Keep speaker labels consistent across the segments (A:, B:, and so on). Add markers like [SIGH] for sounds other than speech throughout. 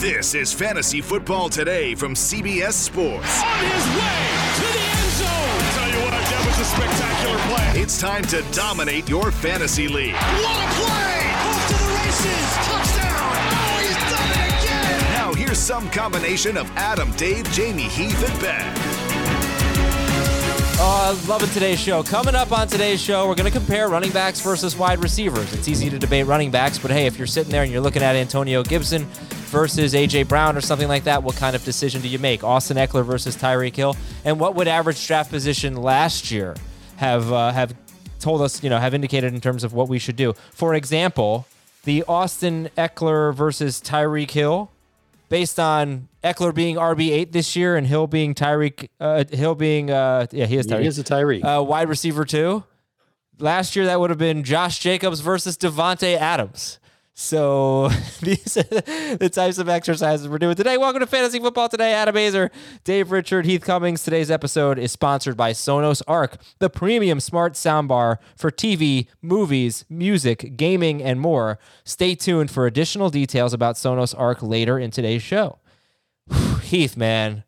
A: This is Fantasy Football Today from CBS Sports.
B: On his way to the end zone.
C: Tell you what, that was a spectacular play.
A: It's time to dominate your fantasy league.
B: What a play! Off to the races. Touchdown. Oh, he's done it again.
A: Now here's some combination of Adam, Dave, Jamey, Heath, and Ben.
D: Oh, loving today's show. Coming up on today's show, we're going to compare running backs versus wide receivers. It's easy to debate running backs, but hey, if you're sitting there and you're looking at Antonio Gibson versus AJ Brown or something like that, what kind of decision do you make? Austin Ekeler versus Tyreek Hill, and what would average draft position last year have uh, have told us? You know, have indicated in terms of what we should do. For example, the Austin Ekeler versus Tyreek Hill based on Ekeler being RB eight this year and Hill being Tyreek, uh, Hill being uh, yeah he is Tyreek.
E: He is a Tyreek.
D: Uh, wide receiver two. Last year that would have been Josh Jacobs versus Davante Adams. So [LAUGHS] these are the types of exercises we're doing today. Welcome to Fantasy Football Today. Adam Aizer, Dave Richard, Heath Cummings. Today's episode is sponsored by Sonos Arc, the premium smart soundbar for TV, movies, music, gaming, and more. Stay tuned for additional details about Sonos Arc later in today's show. [SIGHS] Heath, man,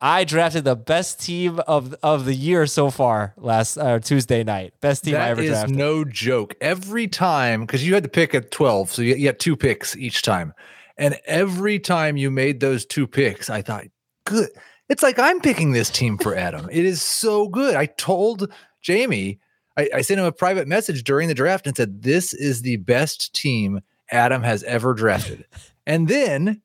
D: I drafted the best team of of the year so far last uh, Tuesday night. Best team I ever
F: is
D: drafted.
F: no joke. Every time, because you had to pick at 12, so you, you had two picks each time. And every time you made those two picks, I thought, good. It's like I'm picking this team for Adam. it is so good. I told Jamey, I, I sent him a private message during the draft and said, This is the best team Adam has ever drafted. and then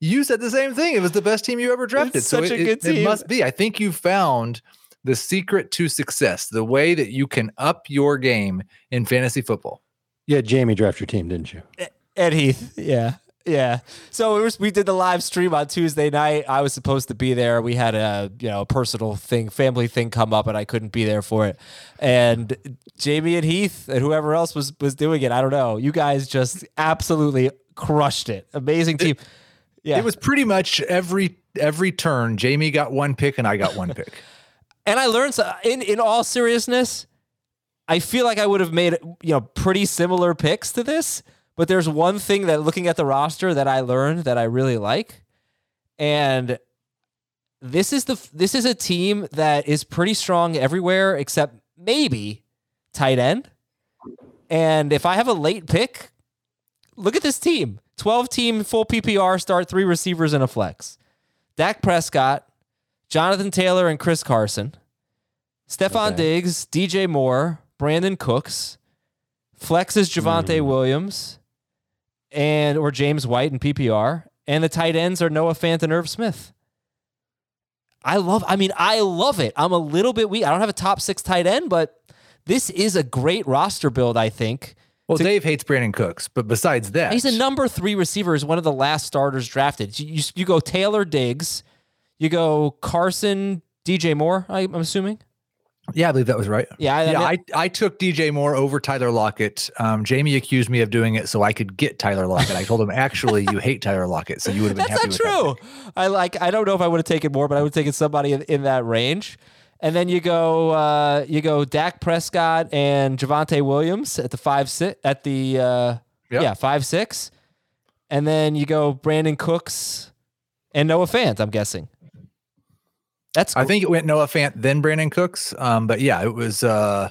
F: you said the same thing. It was the best team you ever drafted.
D: It's
F: so
D: such
F: it,
D: a good
F: it- it must be. I think you found the secret to success, the way that you can up your game in fantasy football.
E: yeah, Jamey draft your team, didn't you?
D: Ed Heath, yeah. Yeah. So it was we did the live stream on Tuesday night. I was supposed to be there. We had a, you know, a personal thing, family thing come up and I couldn't be there for it. And Jamey and Heath and whoever else was was doing it, I don't know. You guys just absolutely crushed it. Amazing team. Yeah.
F: It was pretty much every every turn. Jamey got one pick and I got one pick. [LAUGHS]
D: and I learned so- in in all seriousness, I feel like I would have made you know pretty similar picks to this, but there's one thing that looking at the roster that I learned that I really like, and this is the this is a team that is pretty strong everywhere except maybe tight end. And if I have a late pick, look at this team. 12 team full PPR start three receivers and a flex. Dak Prescott, Jonathan Taylor and Chris Carson, Stefon
E: Okay.
D: Diggs, DJ Moore, Brandin Cooks, Flex is Javonte hmm. Williams, and or James White in PPR, and the tight ends are Noah Fant and Irv Smith. I love. I mean, I love it. I'm a little bit weak. I don't have a top six tight end, but this is a great roster build. I think.
F: Well, Dave hates Brandin Cooks, but besides that,
D: He's a number three receiver. Is one of the last starters drafted. You, you, you go Taylor Diggs, you go Carson, DJ Moore. I, I'm assuming.
F: yeah, I believe that was right.
D: Yeah, I-
F: yeah.
D: I
F: I, I took DJ Moore over Tyler Lockett. Um, Jamey accused me of doing it so I could get Tyler Lockett. I told him actually you hate Tyler Lockett, so you would have been
D: That's
F: happy
D: not
F: with that
D: true.
F: pick.
D: I like. I don't know if I would have taken more, but I would have taken somebody in, in that range. And then you go, uh, you go Dak Prescott and Javonte Williams at the five six at the uh,
F: Yep.
D: yeah five six, and then you go Brandin Cooks and Noah Fant. I'm guessing. That's
F: I think it went Noah Fant then Brandin Cooks. Um, but yeah, it was uh,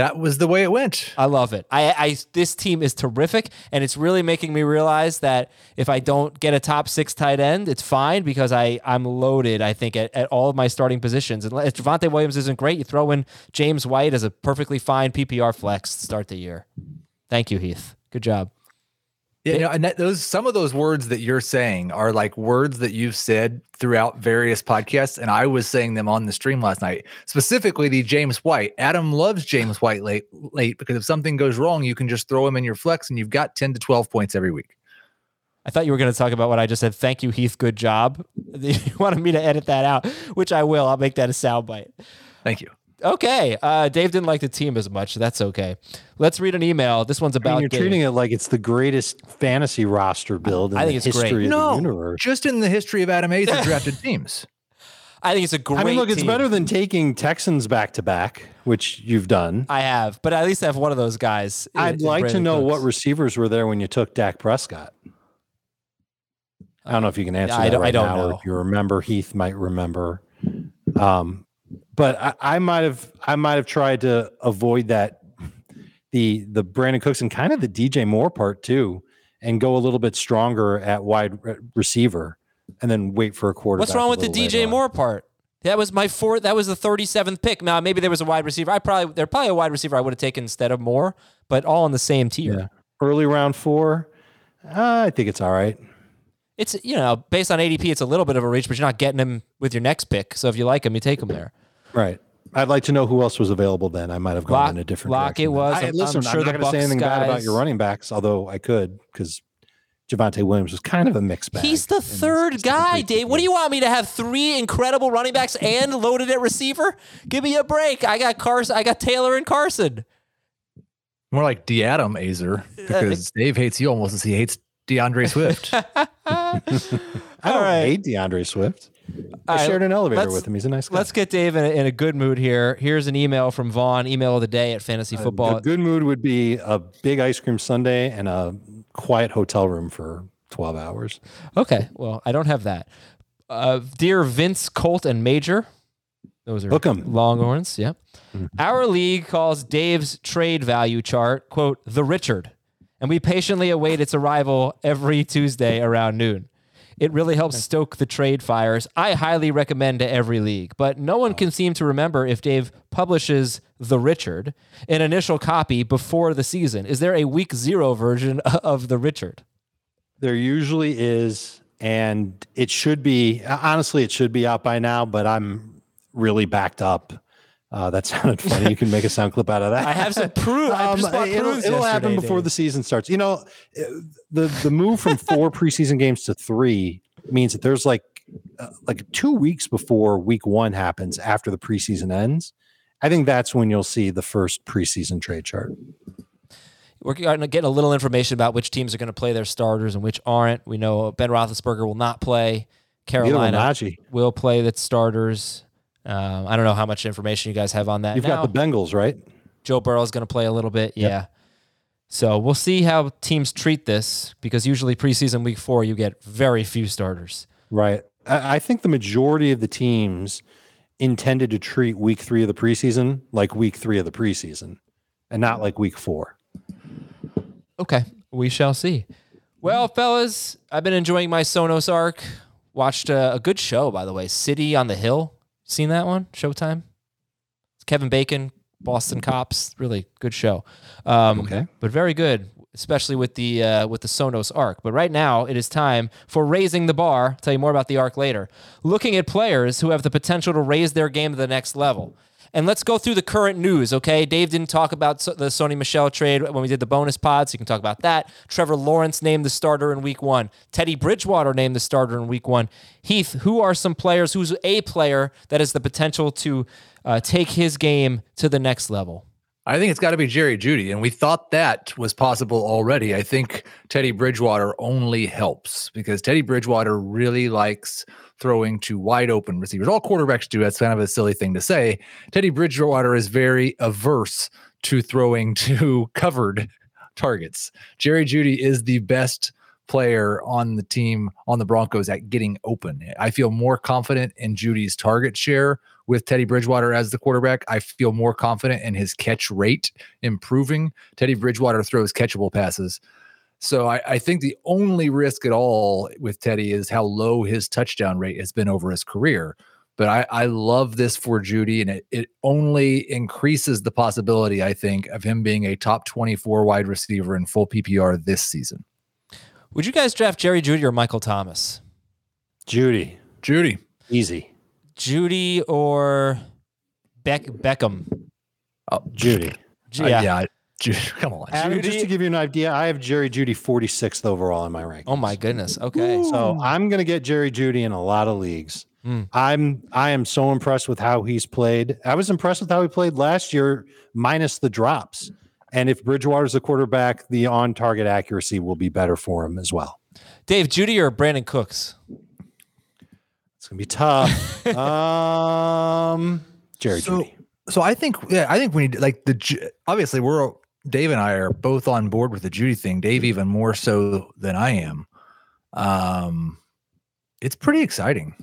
F: that was the way it went.
D: I love it. I, I this team is terrific, and it's really making me realize that if I don't get a top six tight end, it's fine because I I'm loaded. I think at, at all of my starting positions. And if Javonte Williams isn't great, you throw in James White as a perfectly fine PPR flex to start the year. Thank you, Heath. Good job.
F: Yeah, you know, and that, those some of those words that you're saying are like words that you've said throughout various podcasts, and I was saying them on the stream last night. Specifically, the James White. Adam loves James [SIGHS] White late, late because if something goes wrong, you can just throw him in your flex, and you've got ten to twelve points every week.
D: I thought you were going to talk about what I just said. Thank you, Heath. Good job. [LAUGHS] You wanted me to edit that out, which I will. I'll make that a soundbite.
F: Thank you.
D: Okay. Uh, Dave didn't like the team as much. So that's okay. Let's read an email. This one's
E: I
D: about
E: mean, you're
D: Gabe.
E: treating it like it's the greatest fantasy roster build in
D: I think
E: the
D: it's great.
E: history of
F: No,
E: the universe.
F: just in the history of Adam A's [LAUGHS] drafted teams.
D: I think it's a great.
E: I mean, look, it's
D: team.
E: better than taking Texans back to back, which you've done.
D: I have, but at least I have one of those guys. in-
E: I'd
D: in
E: like to
D: Brandon
E: know what receivers were there when you took Dak Prescott. I don't know if you can answer
D: I
E: that
D: don't- I
E: right
D: don't
E: now, or
D: know.
E: if you remember. Heath might remember. Um, but I, I might have I might have tried to avoid that the the Brandin Cooks and kind of the DJ Moore part too, and go a little bit stronger at wide receiver, and then wait for a quarter.
D: What's wrong with the DJ
E: on.
D: Moore part? That was my fourth. That was the 37th pick. Now maybe there was a wide receiver. I probably there probably a wide receiver I would have taken instead of Moore, but all in the same tier.
E: Yeah. Early round four, uh, I think it's all right.
D: It's you know based on ADP, it's a little bit of a reach, but you're not getting him with your next pick. So if you like him, you take him there.
E: Right. I'd like to know who else was available then. I might have gone
D: Lock-
E: in a different
D: Lock
E: direction
D: it was.
E: I,
D: I'm-
E: listen,
D: I'm sure
E: I'm not going to say anything
D: Bucks
E: bad about your running backs, although I could because Javonte Williams was kind of a mixed bag.
D: He's the third
E: his
D: guy, Dave. What do you want me to have three incredible running backs and loaded at receiver? Give me a break. I got Carson. I got Taylor and Carson.
F: More like D'Adam Aizer uh, because Dave hates you almost as he hates D'Andre Swift. [LAUGHS]
E: I don't
D: All right.
E: hate D'Andre Swift. I
D: All right,
E: shared an elevator
D: let's-
E: with him. He's a nice guy.
D: Let's get Dave in a, in a good mood here. Here's an email from Vaughn. Email of the day at Fantasy
E: A
D: Football.
E: good mood would be a big ice cream sundae and a quiet hotel room for 12 hours.
D: Okay. Well, I don't have that. Uh, dear Vince, Colt, and Major. Those are
E: Hook 'em.
D: Longhorns. Yep. Our league calls Dave's trade value chart, quote, the Richard. And we patiently await its arrival every Tuesday around noon. It really helps stoke the trade fires. I highly recommend to every league, but no one can seem to remember if Dave publishes The Richard, an initial copy before the season. Is there a week zero version [LAUGHS] of The Richard?
E: There usually is, and it should be, honestly, it should be out by now, but I'm really backed up. Uh, that sounded funny. You can make a sound clip out of that.
D: I have some proof. I just bought
E: Um, it'll it'll happen before
D: Dave.
E: the season starts. You know, uh, the the move from four [LAUGHS] preseason games to three means that there's like uh, like two weeks before week one happens after the preseason ends. I think that's when you'll see the first preseason trade chart.
D: We're getting a little information about which teams are going to play their starters and which aren't. We know Ben Roethlisberger will not play. Carolina will play its starters. Um, I don't know how much information you guys have on that.
E: You've
D: now.
E: got the Bengals, right?
D: Joe Burrow is going to play a little bit. Yeah. So we'll see how teams treat this because usually preseason week four, you get very few starters.
E: Right. I, I think the majority of the teams intended to treat week three of the preseason like week three of the preseason and not like week four.
D: Okay. We shall see. Well, fellas, I've been enjoying my Sonos arc. Watched a, a good show, by the way. City on the Hill. Seen that one? Showtime. It's Kevin Bacon, Boston Cops. Really good show. Um,
E: Okay.
D: but very good, especially with the uh, with the Sonos Arc. But right now, it is time for raising the bar. I'll tell you more about the Arc later. Looking at players who have the potential to raise their game to the next level. And let's go through the current news, okay? Dave didn't talk about the Sony Michel trade when we did the bonus pod, so you can talk about that. Trevor Lawrence named the starter in week one. Teddy Bridgewater named the starter in week one. Heath, who are some players, who's a player that has the potential to uh, take his game to the next level?
F: I think it's got to be Jerry Jeudy, and we thought that was possible already. I think Teddy Bridgewater only helps because Teddy Bridgewater really likes throwing to wide open receivers. All quarterbacks do. That's kind of a silly thing to say. Teddy Bridgewater is very averse to throwing [LAUGHS] to covered targets. Jerry Jeudy is the best player on the team on the Broncos at getting open. I feel more confident in Jeudy's target share with Teddy Bridgewater as the quarterback. I feel more confident in his catch rate improving. Teddy Bridgewater throws catchable passes. So I, I think the only risk at all with Teddy is how low his touchdown rate has been over his career. But I, I love this for Jeudy, and it, it only increases the possibility, I think, of him being a top 24 wide receiver in full PPR this season.
D: Would you guys draft Jerry Jeudy or Michael Thomas?
E: Jeudy,
F: Jeudy.
E: easy.
D: Jeudy or Beck Beckham?
E: Oh, Jeudy.
D: Ju-
F: Uh,
D: yeah.
F: Yeah. Jeudy, [LAUGHS] come on.
E: Adam, just to give you an idea, I have Jerry Jeudy 46th overall in my rank.
D: Oh my goodness. Okay.
E: So I'm going to get Jerry Jeudy in a lot of leagues.
D: Hmm.
E: I'm I am so impressed with how he's played. I was impressed with how he played last year, minus the drops. And if Bridgewater's the quarterback, the on target accuracy will be better for him as well.
D: Dave Jeudy or Brandin Cooks?
E: It's gonna be tough. [LAUGHS] um, Jerry
F: So-
E: Jeudy.
F: So I think, yeah, I think we need like the Ju- obviously we're Dave and I are both on board with the Jeudy thing. Dave even more so than I am. Um, it's pretty exciting.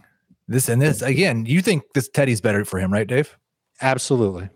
F: This and this again. You think this Teddy's better for him, right, Dave?
E: Absolutely.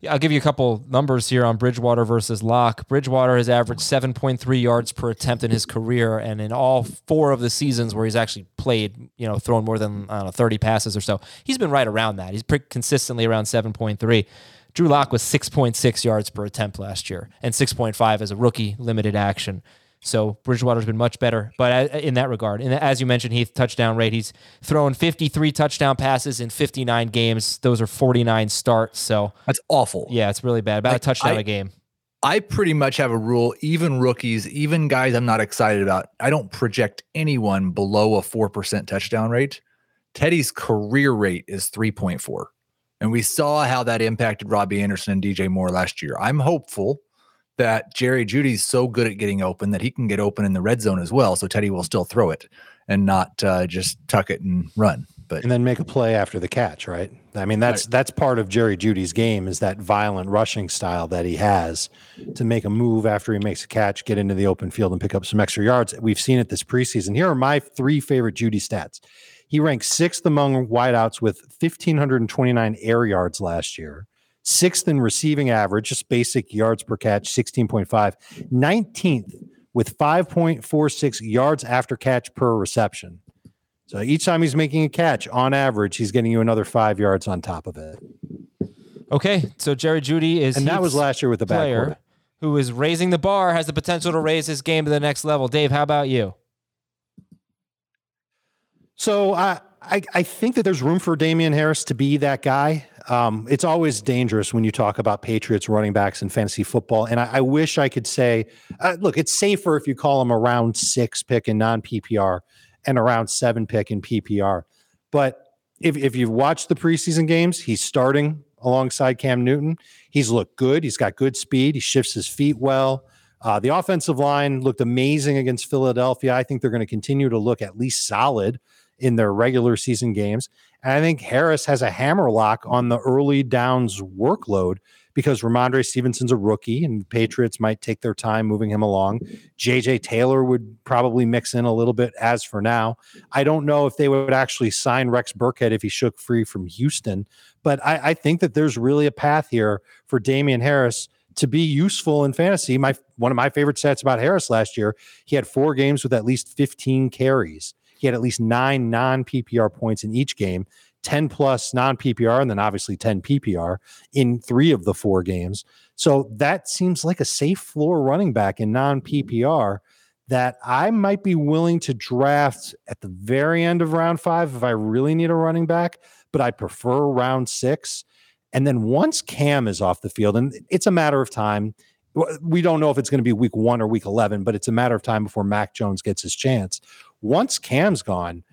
D: Yeah, I'll give you a couple numbers here on Bridgewater versus Lock. Bridgewater has averaged 7.3 yards per attempt in his career, and in all four of the seasons where he's actually played, you know, thrown more than know, 30 passes or so, he's been right around that. He's pretty consistently around 7.3. Drew Lock was 6.6 yards per attempt last year, and 6.5 as a rookie limited action. So Bridgewater's been much better, but in that regard, and as you mentioned, Heath touchdown rate, he's thrown 53 touchdown passes in 59 games. Those are 49 starts. So
F: that's awful.
D: Yeah, it's really bad. About like, a touchdown I, a game.
F: I pretty much have a rule. Even rookies, even guys I'm not excited about, I don't project anyone below a four percent touchdown rate. Teddy's career rate is 3.4. And we saw how that impacted Robbie Anderson and DJ Moore last year. I'm hopeful that Jerry Jeudy's so good at getting open that he can get open in the red zone as well. So Teddy will still throw it and not uh, just tuck it and run. But
E: and then make a play after the catch, right? I mean, that's right. that's part of Jerry Jeudy's game is that violent rushing style that he has to make a move after he makes a catch, get into the open field and pick up some extra yards. We've seen it this preseason. Here are my three favorite Jeudy stats. He ranked sixth among wideouts with 1,529 air yards last year sixth in receiving average, just basic yards per catch, 16.5, 19th with 5.46 yards after catch per reception. So each time he's making a catch, on average, he's getting you another five yards on top of it.
D: Okay, so Jerry Jeudy is
E: and that was last year with the player
D: who is raising the bar, has the potential to raise his game to the next level. Dave, how about you?
E: So I I, I think that there's room for Damien Harris to be that guy. Um, it's always dangerous when you talk about Patriots running backs in fantasy football. And I, I wish I could say, uh, look, it's safer if you call him a round six pick in non PPR and a round seven pick in PPR. But if, if you've watched the preseason games, he's starting alongside Cam Newton. He's looked good. He's got good speed. He shifts his feet well. Uh, the offensive line looked amazing against Philadelphia. I think they're going to continue to look at least solid in their regular season games. And I think Harris has a hammerlock on the early downs workload because Rhamondre Stevenson's a rookie and the Patriots might take their time moving him along. JJ Taylor would probably mix in a little bit as for now. I don't know if they would actually sign Rex Burkhead if he shook free from Houston, but I, I think that there's really a path here for Damien Harris to be useful in fantasy. My one of my favorite stats about Harris last year, he had four games with at least 15 carries. He had at least nine non PPR points in each game, 10 plus non PPR, and then obviously 10 PPR in three of the four games. So that seems like a safe floor running back in non PPR that I might be willing to draft at the very end of round five if I really need a running back, but I prefer round six. And then once Cam is off the field, and it's a matter of time, we don't know if it's going to be week one or week 11, but it's a matter of time before Mac Jones gets his chance. Once Cam's gone,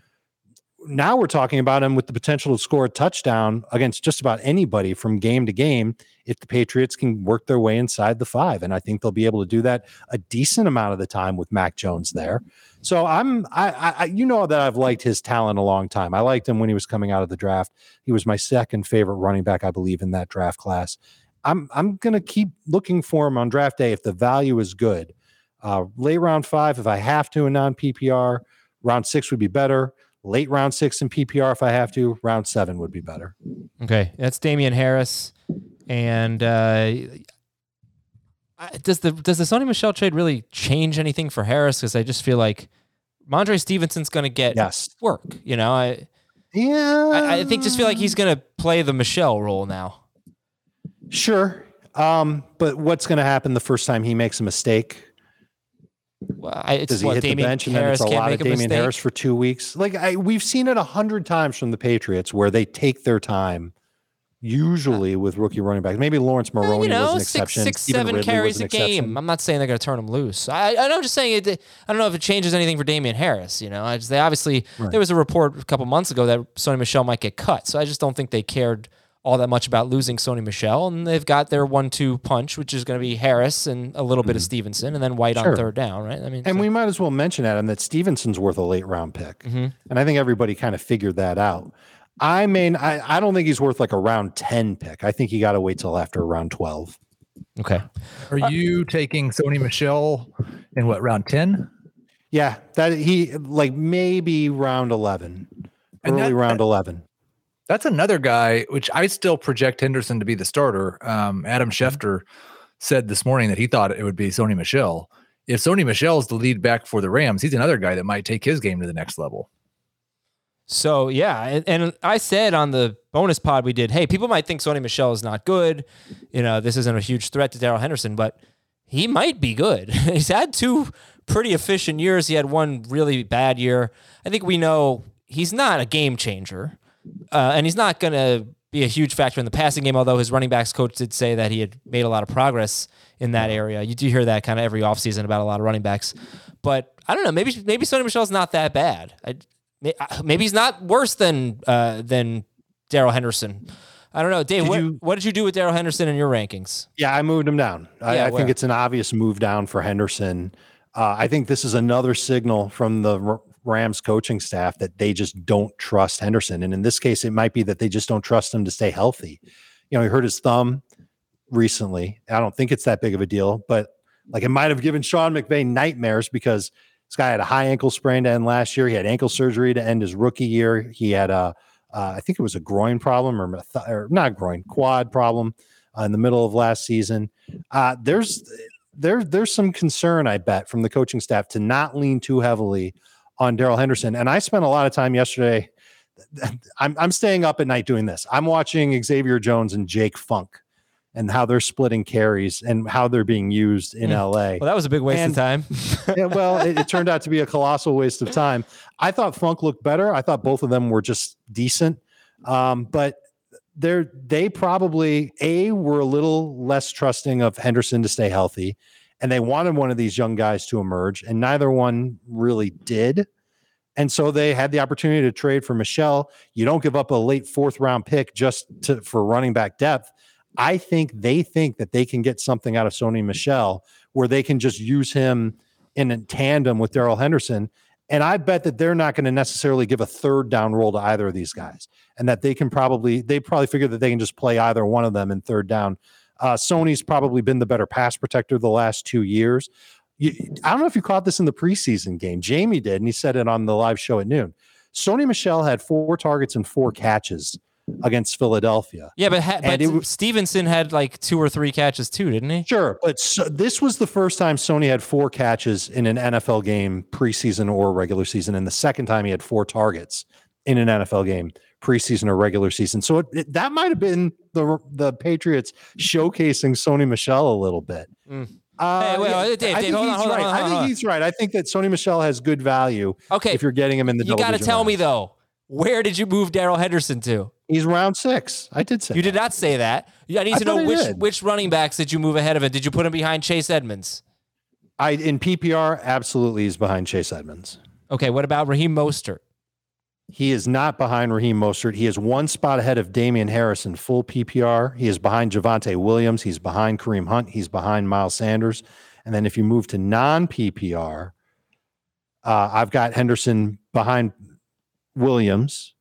E: now we're talking about him with the potential to score a touchdown against just about anybody from game to game if the Patriots can work their way inside the five. And I think they'll be able to do that a decent amount of the time with Mac Jones there. So I'm, I, I, you know that I've liked his talent a long time. I liked him when he was coming out of the draft. He was my second favorite running back, I believe, in that draft class. I'm, I'm going to keep looking for him on draft day if the value is good. Uh, late round five, if I have to, in non PPR Round six would be better. Late round six in PPR if I have to. Round seven would be better.
D: Okay, that's Damien Harris, and uh, does the does the Sony Michel trade really change anything for Harris? Because I just feel like Mondre Stevenson's going to get
E: yes.
D: work. You know, I
E: yeah,
D: I, I think just feel like he's going to play the Michel role now.
E: Sure, um, but what's going to happen the first time he makes a mistake?
D: Well, I,
E: Does he what, hit Damien the bench and Harris then it's a lot of Damien mistake? Harris for two weeks? Like I, we've seen it a hundred times from the Patriots where they take their time. Usually with rookie running backs, maybe Laurence Maroney you know, was an exception.
D: Six, six seven carries a game. I'm not saying they're going to turn him loose. I, I'm just saying it. I don't know if it changes anything for Damien Harris. You know, I just, they obviously right. there was a report a couple months ago that Sony Michel might get cut. So I just don't think they cared all that much about losing Sony Michel, and they've got their one-two punch, which is going to be Harris and a little bit mm-hmm. of Stevenson, and then White sure. on third down, right? I
E: mean, and so. we might as well mention Adam that Stevenson's worth a late round pick, mm-hmm. and I think everybody kind of figured that out. I mean, I, I don't think he's worth like a round ten pick. I think you got to wait till after round twelve.
D: Okay.
F: Are you taking Sony Michel in what round ten?
E: Yeah, that he like maybe round eleven,
F: And
E: early
F: that-
E: round eleven.
F: That's another guy, which I still project Henderson to be the starter. Um, Adam
E: Mm-hmm.
F: Schefter said this morning that he thought it would be Sony Michel. If Sony Michel is the lead back for the Rams, he's another guy that might take his game to the next level.
D: So yeah, and, and I said on the bonus pod we did, hey, people might think Sony Michel is not good. You know, this isn't a huge threat to Darrell Henderson, but he might be good. [LAUGHS] He's had two pretty efficient years. He had one really bad year. I think we know he's not a game changer, uh, and he's not going to be a huge factor in the passing game. Although his running backs coach did say that he had made a lot of progress in that area. You do hear that kind of every offseason about a lot of running backs, but I don't know. Maybe maybe Sony Michel's not that bad. I, uh, maybe he's not worse than uh, than Darrell Henderson. I don't know, Dave.
E: Did
D: What,
E: you-
D: what did you do with Darrell Henderson in your rankings?
E: Yeah, I moved him down. I,
D: Yeah,
E: I think it's an obvious move down for Henderson. Uh, I think this is another signal from the Rams coaching staff that they just don't trust Henderson. And in this case, it might be that they just don't trust him to stay healthy. You know, he hurt his thumb recently. I don't think it's that big of a deal, but like it might have given Sean McVay nightmares because this guy had a high ankle sprain to end last year. He had ankle surgery to end his rookie year. He had a, uh, I think it was a groin problem or, or not groin, quad problem uh, in the middle of last season. Uh, there's there there's some concern, I bet, from the coaching staff to not lean too heavily on Darrell Henderson. And I spent a lot of time yesterday. I'm I'm staying up at night doing this. I'm watching Xavier Jones and Jake Funk and how they're splitting carries and how they're being used in LA.
D: Well, that was a big waste
E: And-
D: of time. [LAUGHS]
E: yeah, well, it, it turned out to be a colossal waste of time. I thought Funk looked better. I thought both of them were just decent. Um, but they're they probably a were a little less trusting of Henderson to stay healthy, and they wanted one of these young guys to emerge, and neither one really did. And so they had the opportunity to trade for Michel. You don't give up a late fourth round pick just to, for running back depth. I think they think that they can get something out of Sony Michel where they can just use him in a tandem with Darrell Henderson. And I bet that they're not going to necessarily give a third down role to either of these guys, and that they can probably they probably figure that they can just play either one of them in third down. Uh, Sony's probably been the better pass protector the last two years. You, I don't know if you caught this in the preseason game. Jamey did, and he said it on the live show at noon. Sony Michel had four targets and four catches against Philadelphia.
D: Yeah, but ha- but
E: it
D: Stevenson had like two or three catches too, didn't he?
E: Sure, but so, this was the first time Sony had four catches in an NFL game preseason or regular season, and the second time he had four targets in an NFL game preseason or regular season. So it, it- that might have been the the Patriots showcasing Sony Michel a little bit.
D: Mm.
E: Uh,
D: Hey, wait,
E: yeah,
D: wait, Dave,
E: I
D: Dave,
E: think
D: hold on,
E: he's
D: hold on,
E: right.
D: hold on,
E: I think he's right. I think that Sony Michel has good value
D: Okay,
E: if you're getting him in the.
D: Double you got to
E: double-digit
D: tell me though. Where did you move Darrell Henderson to?
E: He's round six. I did say
D: You did not say that. I need
E: I
D: to know which
E: did.
D: which running backs did you move ahead of it? Did you put him behind Chase Edmonds?
E: I in PPR absolutely he's behind Chase Edmonds.
D: Okay, what about Raheem Mostert?
E: He is not behind Raheem Mostert. He is one spot ahead of Damien Harris in full PPR. He is behind Javonte Williams. He's behind Kareem Hunt. He's behind Miles Sanders. And then if you move to non PPR, uh, I've got Henderson behind Williams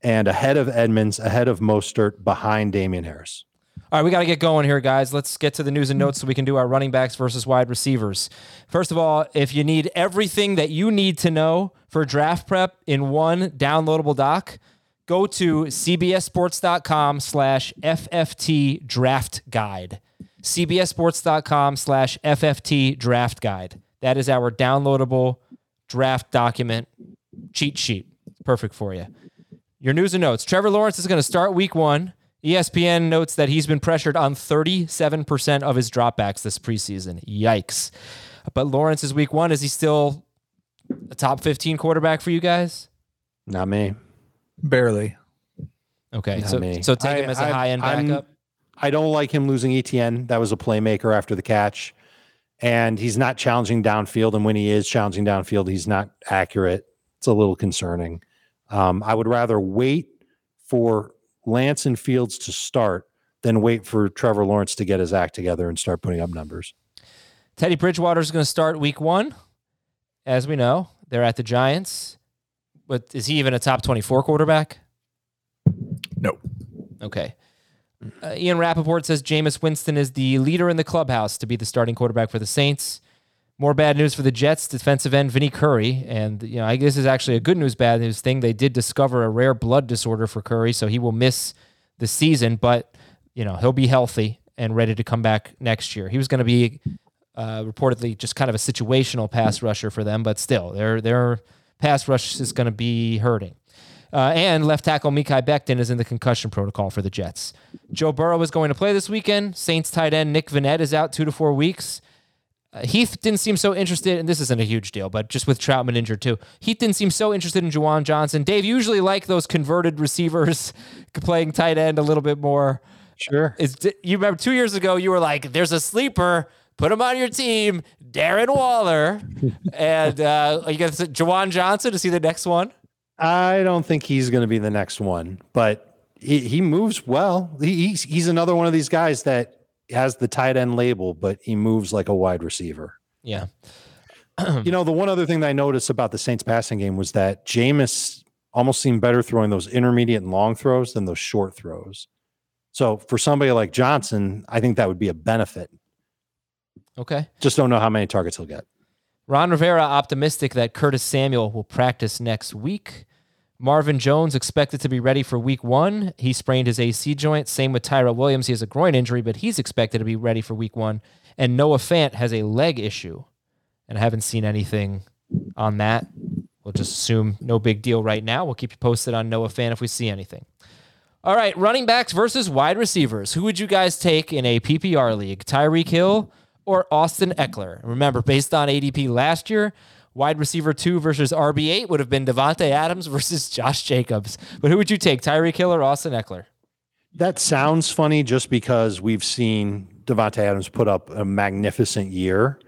E: and ahead of Edmonds, ahead of Mostert, behind Damien Harris.
D: All right, we got to get going here, guys. Let's get to the news and notes so we can do our running backs versus wide receivers. First of all, if you need everything that you need to know for draft prep in one downloadable doc, go to cbssports.com slash FFT draft guide. cbssports.com slash FFT draft guide. That is our downloadable draft document cheat sheet. Perfect for you. Your news and notes. Trevor Lawrence is going to start week one. ESPN notes that he's been pressured on 37% of his dropbacks this preseason. Yikes. But Lawrence is week one. Is he still a top 15 quarterback for you guys?
E: Not me.
F: Barely.
D: Okay.
E: Not
D: So,
E: me.
D: so take
E: I-
D: him as a high end
E: I'm-
D: backup.
E: I don't like him losing Etienne. That was a playmaker after the catch. And he's not challenging downfield. And when he is challenging downfield, he's not accurate. It's a little concerning. Um, I would rather wait for Lance and Fields to start then wait for Trevor Lawrence to get his act together and start putting up numbers.
D: Teddy Bridgewater is going to start week one. As we know, they're at the Giants. But is he even a top 24 quarterback?
F: No.
D: Okay. Uh, Ian Rapoport says Jameis Winston is the leader in the clubhouse to be the starting quarterback for the Saints. More bad news for the Jets defensive end Vinny Curry, and you know I this is actually a good news bad news thing. They did discover a rare blood disorder for Curry, so he will miss the season, but you know he'll be healthy and ready to come back next year. He was going to be uh, reportedly just kind of a situational pass rusher for them, but still, their their pass rush is going to be hurting. Uh, and left tackle Mekhi Becton is in the concussion protocol for the Jets. Joe Burrow is going to play this weekend. Saints tight end Nick Vannett is out two to four weeks. Uh, Heath didn't seem so interested, and this isn't a huge deal, but just with Trautman injured too. Heath didn't seem so interested in Juwan Johnson. Dave usually like those converted receivers [LAUGHS] playing tight end a little bit more.
E: Sure.
D: Is you remember two years ago you were like, "There's a sleeper, put him on your team, Darren Waller," [LAUGHS] and uh, you got Juwan Johnson to see the next one.
E: I don't think he's going to be the next one, but he, he moves well. He, he's he's another one of these guys that has the tight end label, but he moves like a wide receiver.
D: Yeah.
E: you know, the one other thing that I noticed about the Saints passing game was that Jameis almost seemed better throwing those intermediate and long throws than those short throws. So for somebody like Johnson, I think that would be a benefit.
D: Okay.
E: Just don't know how many targets he'll get.
D: Ron Rivera optimistic that Curtis Samuel will practice next week. Marvin Jones expected to be ready for week one. He sprained his AC joint. Same with Tyrell Williams. He has a groin injury, but he's expected to be ready for week one. And Noah Fant has a leg issue. And I haven't seen anything on that. We'll just assume no big deal right now. We'll keep you posted on Noah Fant if we see anything. All right, running backs versus wide receivers. Who would you guys take in a PPR league? Tyreek Hill or Austin Ekeler? Remember, based on ADP last year, wide receiver two versus RB8 would have been Davante Adams versus Josh Jacobs. But who would you take, Tyreek Hill or Austin Ekeler?
E: That sounds funny just because we've seen Davante Adams put up a magnificent year.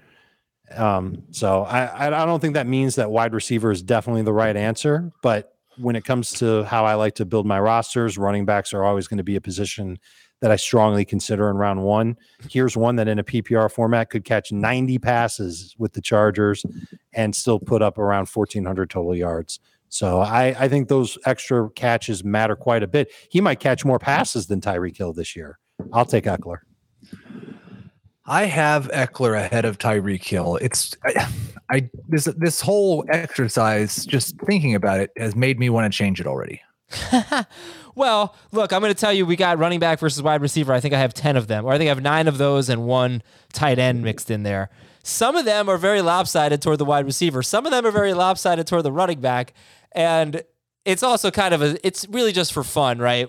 E: Um, so I, I don't think that means that wide receiver is definitely the right answer, but when it comes to how I like to build my rosters, running backs are always going to be a position that I strongly consider in round one. Here's one that in a PPR format could catch 90 passes with the Chargers and still put up around 1,400 total yards. So I, I think those extra catches matter quite a bit. He might catch more passes than Tyreek Hill this year. I'll take Ekeler.
F: I have Ekeler ahead of Tyreek Hill. It's I, I this this whole exercise, just thinking about it, has made me want to change it already. [LAUGHS]
D: well, look, I'm going to tell you, we got running back versus wide receiver. I think I have 10 of them, or I think I have nine of those and one tight end mixed in there. Some of them are very lopsided toward the wide receiver. Some of them are very lopsided toward the running back. And it's also kind of a, it's really just for fun, right?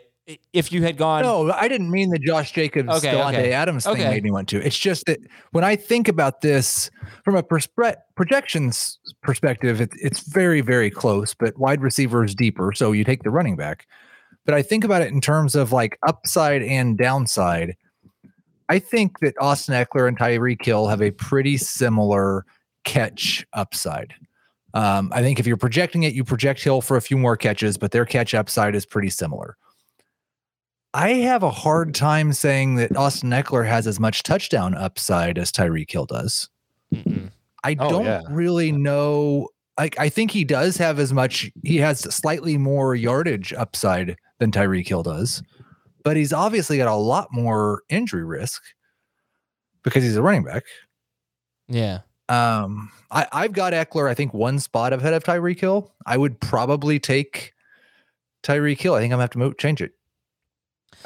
D: If you had gone,
F: no, I didn't mean the Josh Jacobs,
D: okay,
F: Davante
D: okay.
F: Adams thing
D: okay.
F: made me want to. It's just that when I think about this from a perspe- projections perspective, it, it's very, very close. But wide receiver is deeper, so you take the running back. But I think about it in terms of like upside and downside. I think that Austin Ekeler and Tyreek Hill have a pretty similar catch upside. Um, I think if you're projecting it, you project Hill for a few more catches, but their catch upside is pretty similar. I have a hard time saying that Austin Ekeler has as much touchdown upside as Tyreek Hill does.
D: Mm-mm.
F: I
E: Oh,
F: don't
E: yeah.
F: really know. I, I think he does have as much. He has slightly more yardage upside than Tyreek Hill does, but he's obviously got a lot more injury risk because he's a running back.
D: yeah.
F: Um, I, I've got Ekeler, I think, one spot ahead of Tyreek Hill. I would probably take Tyreek Hill. I think I'm gonna have to move, change it.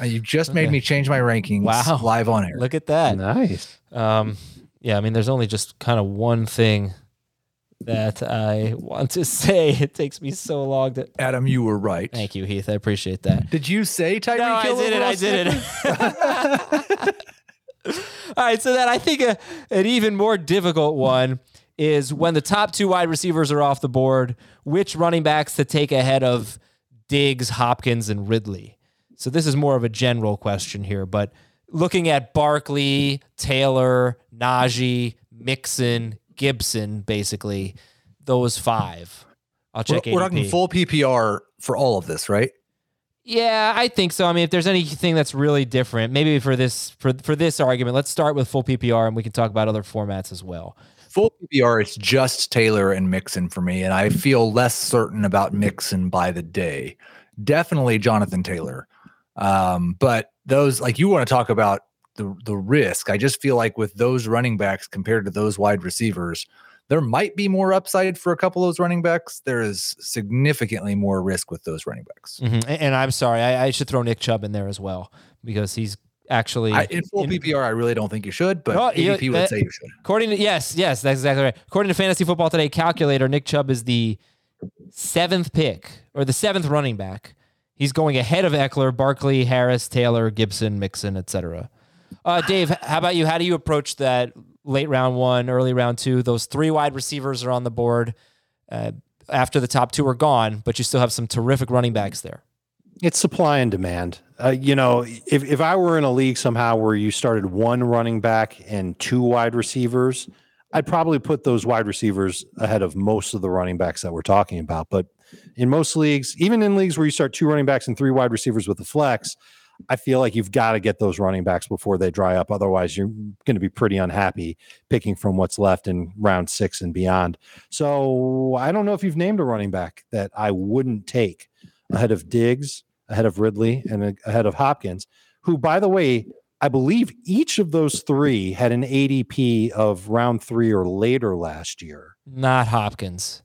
F: Uh, you just made
D: Okay.
F: me change my rankings
D: Wow.
F: live on air.
D: Look at that.
E: Nice.
D: Um, yeah, I mean, there's only just kind of one thing that I want to [LAUGHS] say. It takes me so long to.
F: Adam, you were right.
D: Thank you, Heath. I appreciate that.
F: Did you say Tyreek
D: No, I did it. I did it. [LAUGHS] All right, so then I think a, an even more difficult one is when the top two wide receivers are off the board, which running backs to take ahead of Diggs, Hopkins, and Ridley. So this is more of a general question here, but looking at Barkley, Taylor, Najee, Mixon, Gibson, basically those five. I'll
F: We're,
D: check.
F: we're talking full PPR for all of this, right?
D: Yeah, I think so. I mean, if there's anything that's really different, maybe for this for for this argument, let's start with full PPR and we can talk about other formats as well.
F: Full PPR, it's just Taylor and Mixon for me, and I feel less certain about Mixon by the day. Definitely Jonathan Taylor, um, but those like you want to talk about the the risk. I just feel like with those running backs compared to those wide receivers, there might be more upside for a couple of those running backs. There is significantly more risk with those running backs.
D: Mhm. And, and I'm sorry, I, I should throw Nick Chubb in there as well because he's actually
F: I, in full
D: in-
F: PPR, I really don't think you should, but
D: No, you-
F: would
D: that-
F: say you should.
D: According to yes, yes, that's exactly right. According to Fantasy Football Today calculator, Nick Chubb is the seventh pick or the seventh running back. He's going ahead of Ekeler, Barkley, Harris, Taylor, Gibson, Mixon, etc. Uh, Dave, how about you? How do you approach that late round one, early round two? Those three wide receivers are on the board uh, after the top two are gone, but you still have some terrific running backs there.
E: It's supply and demand. Uh, you know, if, if I were in a league somehow where you started one running back and two wide receivers, I'd probably put those wide receivers ahead of most of the running backs that we're talking about. But in most leagues, even in leagues where you start two running backs and three wide receivers with the flex, I feel like you've got to get those running backs before they dry up. Otherwise, you're going to be pretty unhappy picking from what's left in round six and beyond. So I don't know if you've named a running back that I wouldn't take ahead of Diggs, ahead of Ridley, and uh, ahead of Hopkins, who, by the way, I believe each of those three had an ADP of round three or later last year.
D: Not Hopkins.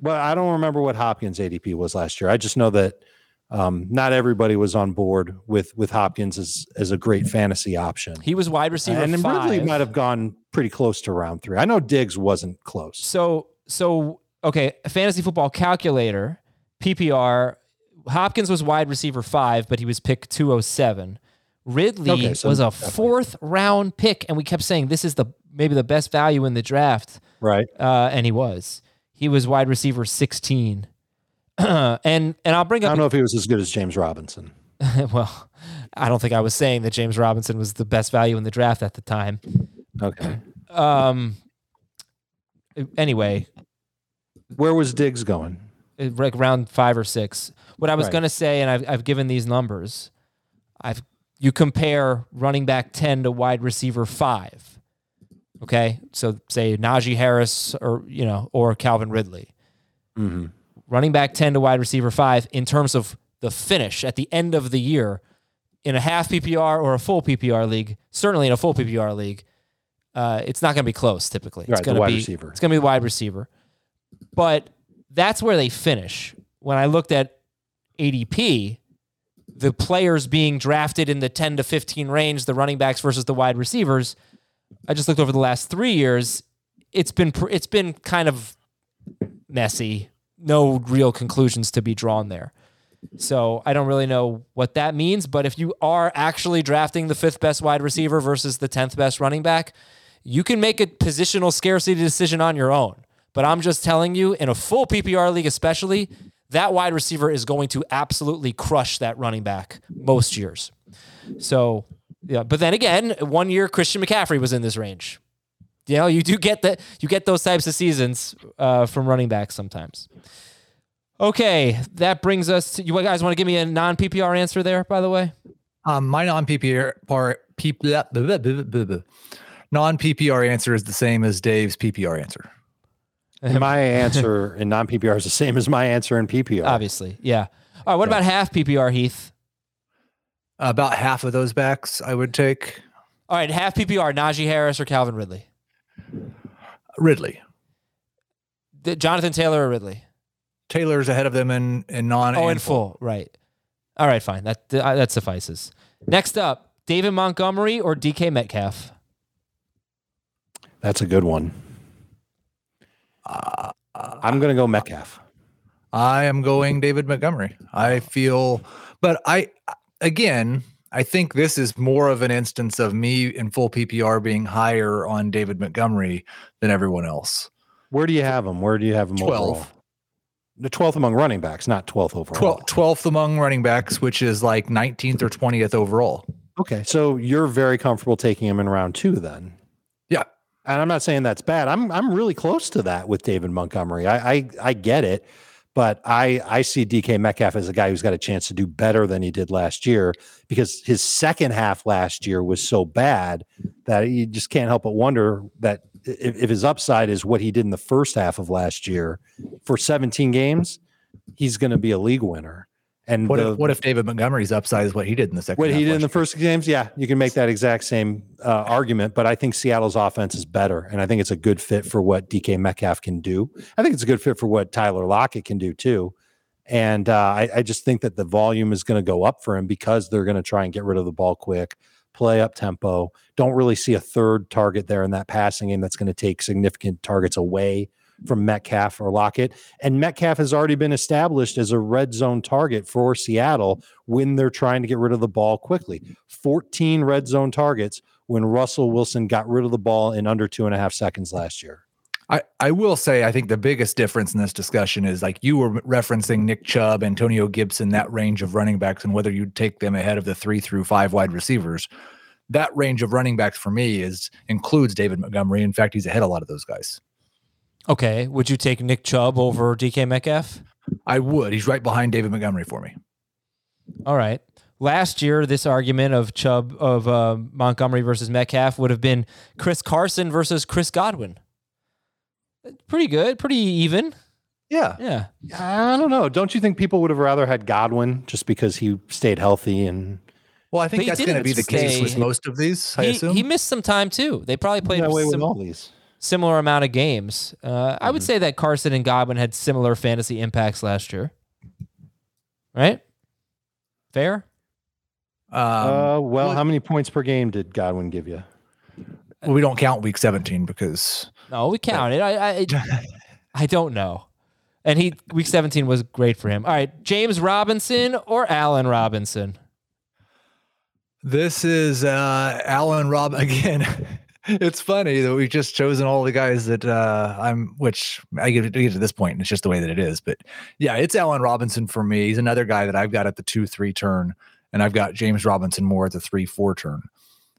E: But I don't remember what Hopkins ADP was last year. I just know that um, not everybody was on board with with Hopkins as as a great fantasy option.
D: He was wide receiver
E: and then
D: five.
E: Ridley might have gone pretty close to round three. I know Diggs wasn't close.
D: So so okay, fantasy football calculator, PPR. Hopkins was wide receiver five, but he was pick two oh seven. Ridley
E: Okay, so
D: was a
E: definitely.
D: fourth round pick, and we kept saying this is the maybe the best value in the draft,
E: Right.
D: uh, and he was. He was wide receiver sixteen, [CLEARS THROAT] and and I'll bring up.
E: I don't know if he was as good as James Robinson. [LAUGHS]
D: well, I don't think I was saying that James Robinson was the best value in the draft at the time.
E: Okay. [CLEARS THROAT]
D: Um. Anyway,
E: Where was Diggs going?
D: uh, like round five or six. What I was
E: Right.
D: going to say, and I've, I've given these numbers. I've you compare running back ten to wide receiver five. Okay, so say Najee Harris or you know or Calvin Ridley.
E: Mm-hmm.
D: Running back ten to wide receiver five in terms of the finish at the end of the year in a half PPR or a full PPR league. Certainly in a full PPR league, uh, it's not going to be close. Typically, it's
E: Right, the
D: going to
E: wide
D: be
E: receiver.
D: it's going to be wide receiver. But that's where they finish. When I looked at ADP, the players being drafted in the 10 to 15 range, the running backs versus the wide receivers, I just looked over the last 3 years, it's been it's been kind of messy. No real conclusions to be drawn there. So I don't really know what that means, but if you are actually drafting the fifth best wide receiver versus the 10th best running back, you can make a positional scarcity decision on your own. But I'm just telling you, in a full PPR league, especially, that wide receiver is going to absolutely crush that running back most years. So, yeah. But then again, one year Christian McCaffrey was in this range. You know, you do get that. You get those types of seasons uh, from running backs sometimes. Okay, that brings us to you guys want to give me a non PPR answer there, by the way?
F: Um, my non PPR non PPR answer is the same as Dave's PPR answer.
E: And [LAUGHS] my answer in non PPR is the same as my answer in PPR.
D: Obviously. Yeah. All right, what about half PPR, Heath?
F: About half of those backs I would take
D: All right, half PPR, Najee Harris or Calvin Ridley?
F: Ridley.
D: The- Jonathan Taylor or Ridley?
F: Taylor's ahead of them in in non.
D: Oh, in
F: and
D: full. Right. All right, fine. That uh, that suffices. Next up, David Montgomery or DK Metcalf?
E: That's a good one. I'm going to go Metcalf.
F: I am going David Montgomery. I feel, but I again, I think this is more of an instance of me in full PPR being higher on David Montgomery than everyone else.
E: Where do you have him? Where do you have him
F: 12.
E: overall? The 12th among running backs, not 12th overall.
F: 12, 12th among running backs, which is like 19th or 20th overall.
E: Okay, so you're very comfortable taking him in round two then. And I'm not saying that's bad. I'm I'm really close to that with David Montgomery. I I, I get it, but I I see DK Metcalf as a guy who's got a chance to do better than he did last year because his second half last year was so bad that you just can't help but wonder that if, if his upside is what he did in the first half of last year for 17 games, he's going to be a league winner. And
F: What
E: the-
F: if, what if David Montgomery's upside is what he did in the second?
E: what
F: half
E: he did in the
F: last
E: first games, yeah, you can make that exact same uh, argument. But I think Seattle's offense is better, and I think it's a good fit for what DK Metcalf can do. I think it's a good fit for what Tyler Lockett can do too. And uh, I, I just think that the volume is going to go up for him because they're going to try and get rid of the ball quick, play up tempo. Don't really see a third target there in that passing game that's going to take significant targets away from Metcalf or Lockett. And Metcalf has already been established as a red zone target for Seattle when they're trying to get rid of the ball quickly. 14 red zone targets when Russell Wilson got rid of the ball in under two and a half seconds last year.
F: I, I will say I think the biggest difference in this discussion is like you were referencing Nick Chubb, Antonio Gibson, that range of running backs, and whether you'd take them ahead of the three through five wide receivers. That range of running backs for me is includes David Montgomery. In fact, he's ahead a lot of those guys.
D: Okay. Would you take Nick Chubb over DK Metcalf?
F: I would. He's right behind David Montgomery for me.
D: All right. Last year, this argument of Chubb of uh, Montgomery versus Metcalf would have been Chris Carson versus Chris Godwin. Pretty good, pretty even.
F: Yeah.
D: Yeah.
E: I don't know. Don't you think people would have rather had Godwin just because he stayed healthy and
F: Well, I think
D: he
F: that's going to
D: didn't
F: be the case with most of these. I
D: He,
F: assume.
D: he missed some time too. They probably played
E: that way with
D: sim-
E: all these?
D: Similar amount of games. Uh, I would say that Carson and Godwin had similar fantasy impacts last year. Right? Fair?
F: um,
E: uh, well,
F: well-
E: how many points per game did Godwin give you?
F: well, we don't count week 17 because
D: No, we counted. I, I [LAUGHS] I don't know. And he week 17 was great for him. All right, James Robinson or Allen Robinson?
F: This is uh Allen Rob [LAUGHS] again. It's funny that we've just chosen all the guys that uh I'm which I get to this point, and it's just the way that it is. But yeah, it's Allen Robinson for me. He's another guy that I've got at the two three turn, and I've got James Robinson more at the three four turn.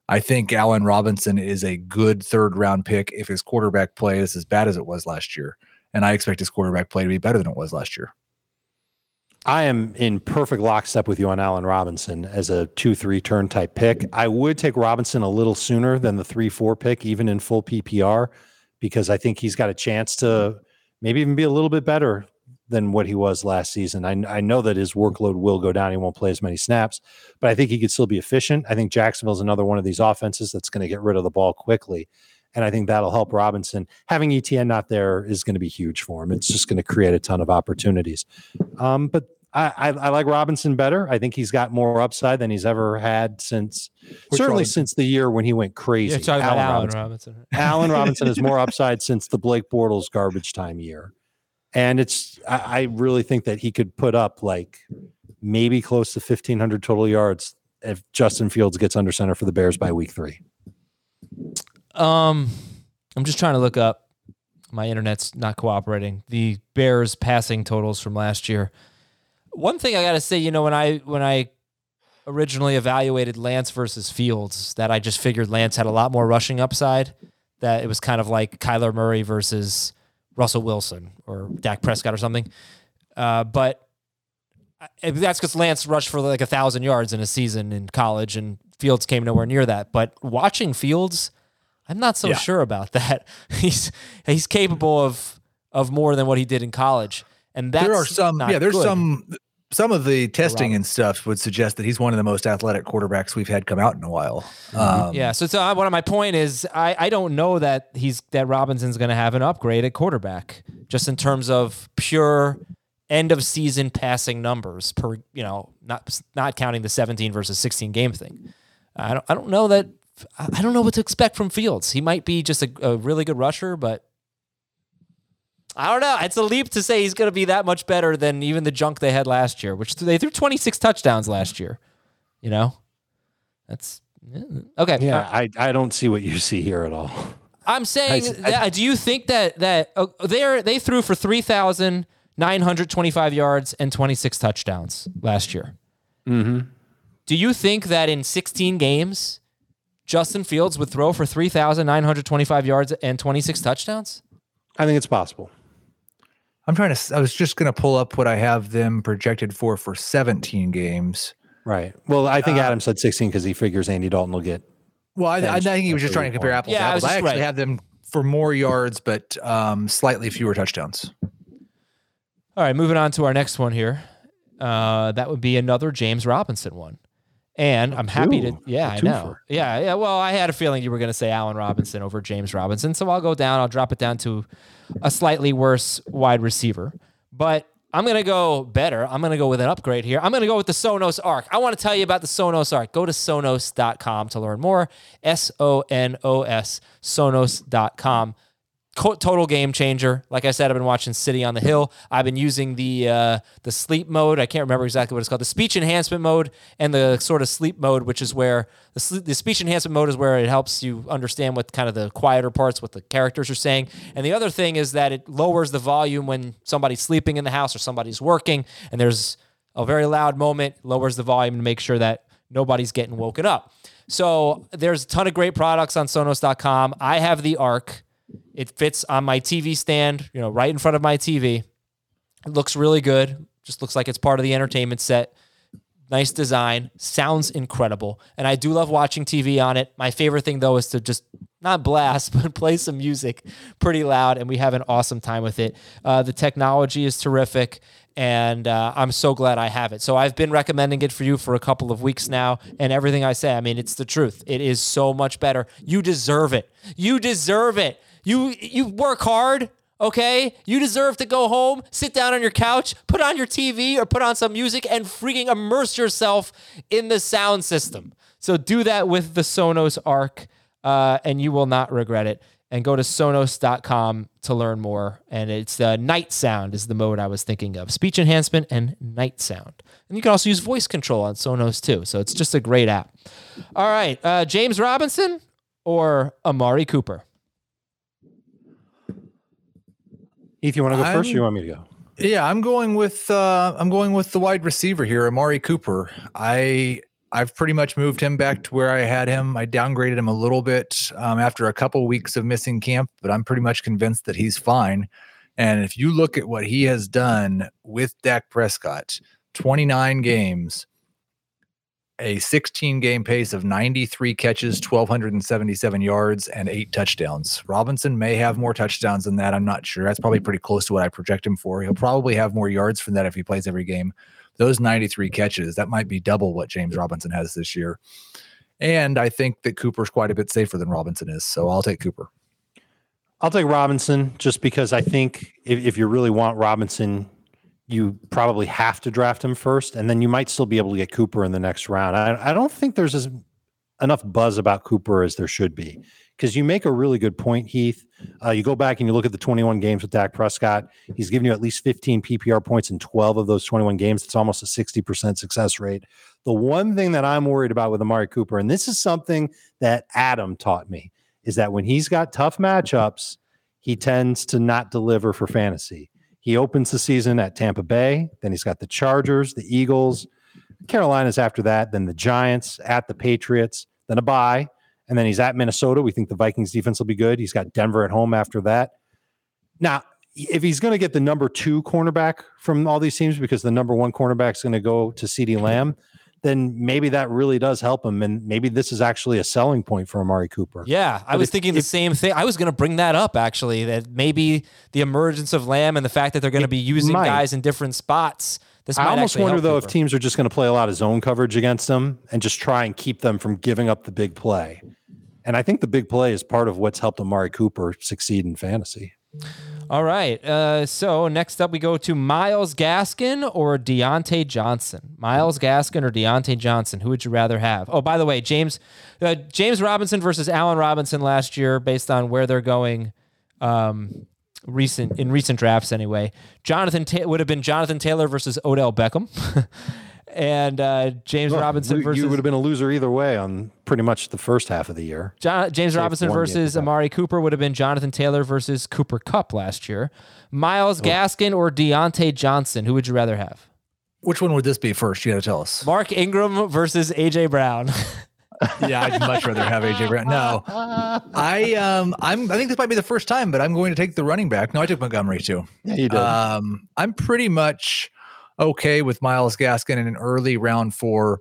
F: I think Allen Robinson is a good third round pick if his quarterback play is as bad as it was last year. And I expect his quarterback play to be better than it was last year.
E: I am in perfect lockstep with you on Allen Robinson as a two three turn type pick. I would take Robinson a little sooner than the three four pick, even in full PPR, because I think he's got a chance to maybe even be a little bit better than what he was last season. I, I know that his workload will go down. He won't play as many snaps, but I think he could still be efficient. I think Jacksonville's another one of these offenses that's going to get rid of the ball quickly. And I think that'll help Robinson. Having Etienne not there is going to be huge for him. It's just going to create a ton of opportunities. Um, but I, I, I like Robinson better. I think he's got more upside than he's ever had since certainly
F: Robinson?
E: since the year when he went crazy.
D: You're Allen
E: Robinson.
D: Robinson.
E: Allen Robinson has more upside since the Blake Bortles garbage time year. And it's I, I really think that he could put up like maybe close to fifteen hundred total yards if Justin Fields gets under center for the Bears by week three.
D: Um, I'm just trying to look up. My internet's not cooperating. The Bears passing totals from last year. One thing I got to say, you know, when I when I originally evaluated Lance versus Fields, that I just figured Lance had a lot more rushing upside. That it was kind of like Kyler Murray versus Russell Wilson or Dak Prescott or something. Uh, but that's because Lance rushed for like a thousand yards in a season in college, and Fields came nowhere near that. But watching Fields, I'm not so
F: Yeah.
D: sure about that. [LAUGHS] he's he's capable of of more than what he did in college, and that's
F: there are some
D: not
F: yeah there's
D: good.
F: some some of the testing and stuff would suggest that he's one of the most athletic quarterbacks we've had come out in a while um,
D: Mm-hmm. yeah. So, so uh, one of my point is, I, I don't know that he's that Robinson's going to have an upgrade at quarterback, just in terms of pure end of season passing numbers per you know not not counting the 17 versus 16 game thing. I don't I don't know that I I don't know what to expect from Fields. He might be just a, a really good rusher, but I don't know. It's a leap to say he's going to be that much better than even the junk they had last year, which they threw 26 touchdowns last year. You know, that's okay.
E: Yeah, I, I don't see what you see here at all.
D: I'm saying,
E: I-
D: that, do you think that that uh, they they threw for three thousand nine hundred twenty five yards and twenty six touchdowns last year?
E: Mm-hmm.
D: Do you think that in sixteen games, Justin Fields would throw for three thousand nine hundred twenty five yards and twenty six touchdowns?
E: I think it's possible.
F: i'm trying to I was just going to pull up what i have them projected for for 17 games
E: Right. Well, I think
F: Uh,
E: Adam said 16 because he figures Andy Dalton will get.
F: well i, I
E: Thanks.
F: think he was just trying to compare
E: really
F: apples
D: Yeah,
F: to
D: I
F: apples
D: was
F: i,
D: just-
F: actually
D: right.
F: have them for more yards but um, slightly fewer touchdowns
D: All right, moving on to our next one here. uh, that would be another James Robinson one. And I'm happy to, yeah, I know. Yeah, yeah. Well, I had a feeling you were going to say Allen Robinson over James Robinson. So I'll go down, I'll drop it down to a slightly worse wide receiver. But I'm going to go better. I'm going to go with an upgrade here. I'm going to go with the Sonos Arc. I want to tell you about the Sonos Arc. Go to sonos.com to learn more. S O N O S, sonos.com. Total game changer. Like I said, I've been watching City on the Hill. I've been using the uh, the sleep mode. I can't remember exactly what it's called. The speech enhancement mode and the sort of sleep mode, which is where the, sle- the speech enhancement mode is where it helps you understand what kind of the quieter parts, what the characters are saying. And the other thing is that it lowers the volume when somebody's sleeping in the house or somebody's working, and there's a very loud moment. Lowers the volume to make sure that nobody's getting woken up. So there's a ton of great products on Sonos.com. I have the Arc. It fits on my TV stand, you know, right in front of my TV. It looks really good. Just looks like it's part of the entertainment set. Nice design, sounds incredible. And I do love watching TV on it. My favorite thing though is to just not blast, [LAUGHS] but play some music pretty loud, and we have an awesome time with it. Uh, the technology is terrific, and uh, I'm so glad I have it. So I've been recommending it for you for a couple of weeks now, and everything I say, I mean, it's the truth. It is so much better. You deserve it. You deserve it. You you work hard. Okay, you deserve to go home, sit down on your couch, put on your TV or put on some music and freaking immerse yourself in the sound system. So do that with the Sonos Arc, uh, and you will not regret it. And go to sonos.com to learn more. And it's uh, night sound is the mode I was thinking of speech enhancement and night sound. And you can also use voice control on Sonos too. So it's just a great app. All right, uh, James Robinson or Amari Cooper?
E: Heath, you want to go first or
F: I'm-
E: you want me to go?
F: Yeah, I'm going with uh I'm going with the wide receiver here, Amari Cooper. I I've pretty much moved him back to where I had him. I downgraded him a little bit um, after a couple weeks of missing camp, but I'm pretty much convinced that he's fine. And if you look at what he has done with Dak Prescott, 29 games, a 16 game pace of 93 catches, 1,277 yards, and eight touchdowns. Robinson may have more touchdowns than that. I'm not sure. That's probably pretty close to what I project him for. He'll probably have more yards from that if he plays every game. Those 93 catches, that might be double what James Robinson has this year. And I think that Cooper's quite a bit safer than Robinson is. So I'll take Cooper.
E: I'll take Robinson just because I think if, if you really want Robinson, you probably have to draft him first, and then you might still be able to get Cooper in the next round. I, I don't think there's as enough buzz about Cooper as there should be because you make a really good point, Heath. Uh, you go back and you look at the 21 games with Dak Prescott. He's given you at least 15 PPR points in 12 of those 21 games. It's almost a 60% success rate. The one thing that I'm worried about with Amari Cooper, and this is something that Adam taught me, is that when he's got tough matchups, he tends to not deliver for fantasy. He opens the season at Tampa Bay, then he's got the Chargers, the Eagles, Carolina's after that, then the Giants, at the Patriots, then a bye, and then he's at Minnesota. We think the Vikings defense will be good. He's got Denver at home after that. Now, if he's going to get the number two cornerback from all these teams because the number one cornerback is going to go to CeeDee Lamb, then maybe that really does help him. And maybe this is actually a selling point for Amari Cooper.
D: Yeah, I
E: But
D: was
E: if-
D: thinking the
E: if-
D: same thing. I was going to bring that up actually. That maybe the emergence of Lamb and the fact that they're going to be using
E: might.
D: guys in different spots. This
E: I almost wonder though if teams are just going to play a lot of zone coverage against them and just try and keep them from giving up the big play. And I think the big play is part of what's helped Amari Cooper succeed in fantasy.
D: All right. Uh, so next up, we go to Myles Gaskin or Diontae Johnson. Myles Gaskin or Diontae Johnson. Who would you rather have? Oh, by the way, James uh, James Robinson versus Allen Robinson last year, based on where they're going. Um, recent in recent drafts anyway. Jonathan Ta- would have been Jonathan Taylor versus Odell Beckham, [LAUGHS] and uh, James
E: Well,
D: Robinson versus
E: you would have been a loser either way on pretty much the first half of the year.
D: Jo- James
E: Save
D: Robinson versus. Amari Cooper would have been Jonathan Taylor versus Cooper Kupp last year. Myles
E: Oh.
D: Gaskin or Diontae Johnson? Who would you rather have?
F: Which one would this be first? You got to tell us.
D: Mark Ingram versus AJ Brown. [LAUGHS]
F: yeah, I'd much rather have AJ Brown. No, I um, I'm I think this might be the first time, but I'm going to take the running back. No, I took Montgomery too.
E: Yeah, you did.
F: Um, I'm pretty much okay with Myles Gaskin in an early round four.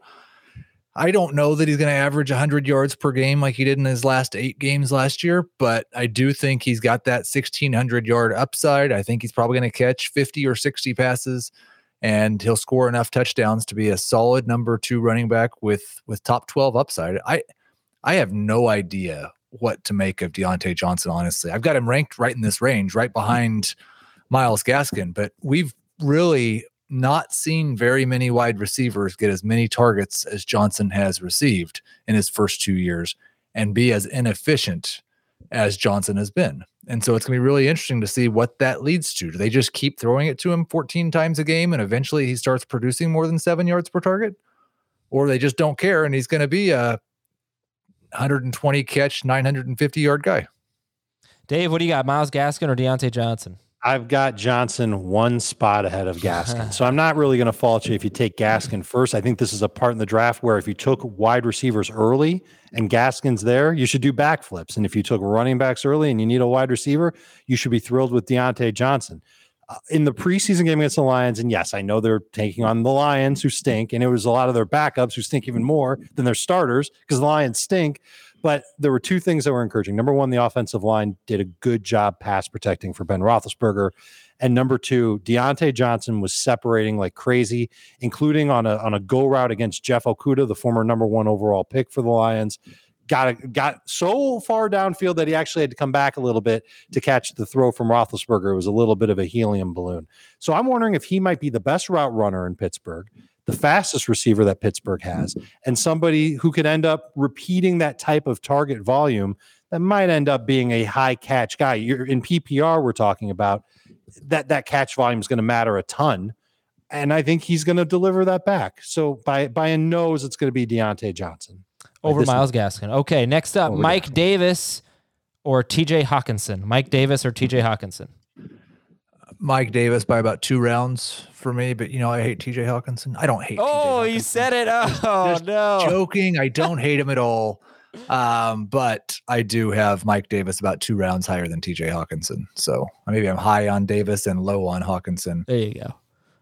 F: I don't know that he's going to average 100 yards per game like he did in his last eight games last year, but I do think he's got that 1600 yard upside. I think he's probably going to catch 50 or 60 passes. and he'll score enough touchdowns to be a solid number two running back with with top 12 upside. I I have no idea what to make of Diontae Johnson, honestly. I've got him ranked right in this range, right behind Myles Gaskin, but we've really not seen very many wide receivers get as many targets as Johnson has received in his first two years and be as inefficient as Johnson has been. And so it's going to be really interesting to see what that leads to. Do they just keep throwing it to him 14 times a game and eventually he starts producing more than seven yards per target? Or they just don't care and he's going to be a 120 catch, 950 yard guy?
D: Dave, what do you got? Myles Gaskin or Diontae Johnson?
E: I've got Johnson one spot ahead of Gaskin. so I'm not really going to fault you if you take Gaskin first. I think this is a part in the draft where if you took wide receivers early and Gaskin's there, you should do backflips. And if you took running backs early and you need a wide receiver, you should be thrilled with Diontae Johnson. Uh, in the preseason game against the Lions, and yes, I know they're taking on the Lions who stink, and it was a lot of their backups who stink even more than their starters because the Lions stink. But there were two things that were encouraging. Number one, the offensive line did a good job pass protecting for Ben Roethlisberger. And number two, Diontae Johnson was separating like crazy, including on a on a go route against Jeff Okudah, the former number one overall pick for the Lions. Got got so far downfield that he actually had to come back a little bit to catch the throw from Roethlisberger. It was a little bit of a helium balloon. So I'm wondering if he might be the best route runner in Pittsburgh the fastest receiver that Pittsburgh has, and somebody who could end up repeating that type of target volume that might end up being a high catch guy. You're in PPR, we're talking about that that catch volume is going to matter a ton. And I think he's going to deliver that back. So by by a nose, it's going to be Diontae Johnson
D: over Myles Gaskin. Okay, next up, Mike Gaskin. Davis or TJ Hockenson. Mike Davis or TJ Hockenson.
F: Mike Davis by about two rounds for me, but you know, I hate TJ Hockenson. I don't hate
D: Oh, you said it. Oh Just no.
F: Joking. I don't hate him at all. Um, but I do have Mike Davis about two rounds higher than TJ Hockenson. So maybe I'm high on Davis and low on Hockenson.
D: There you go.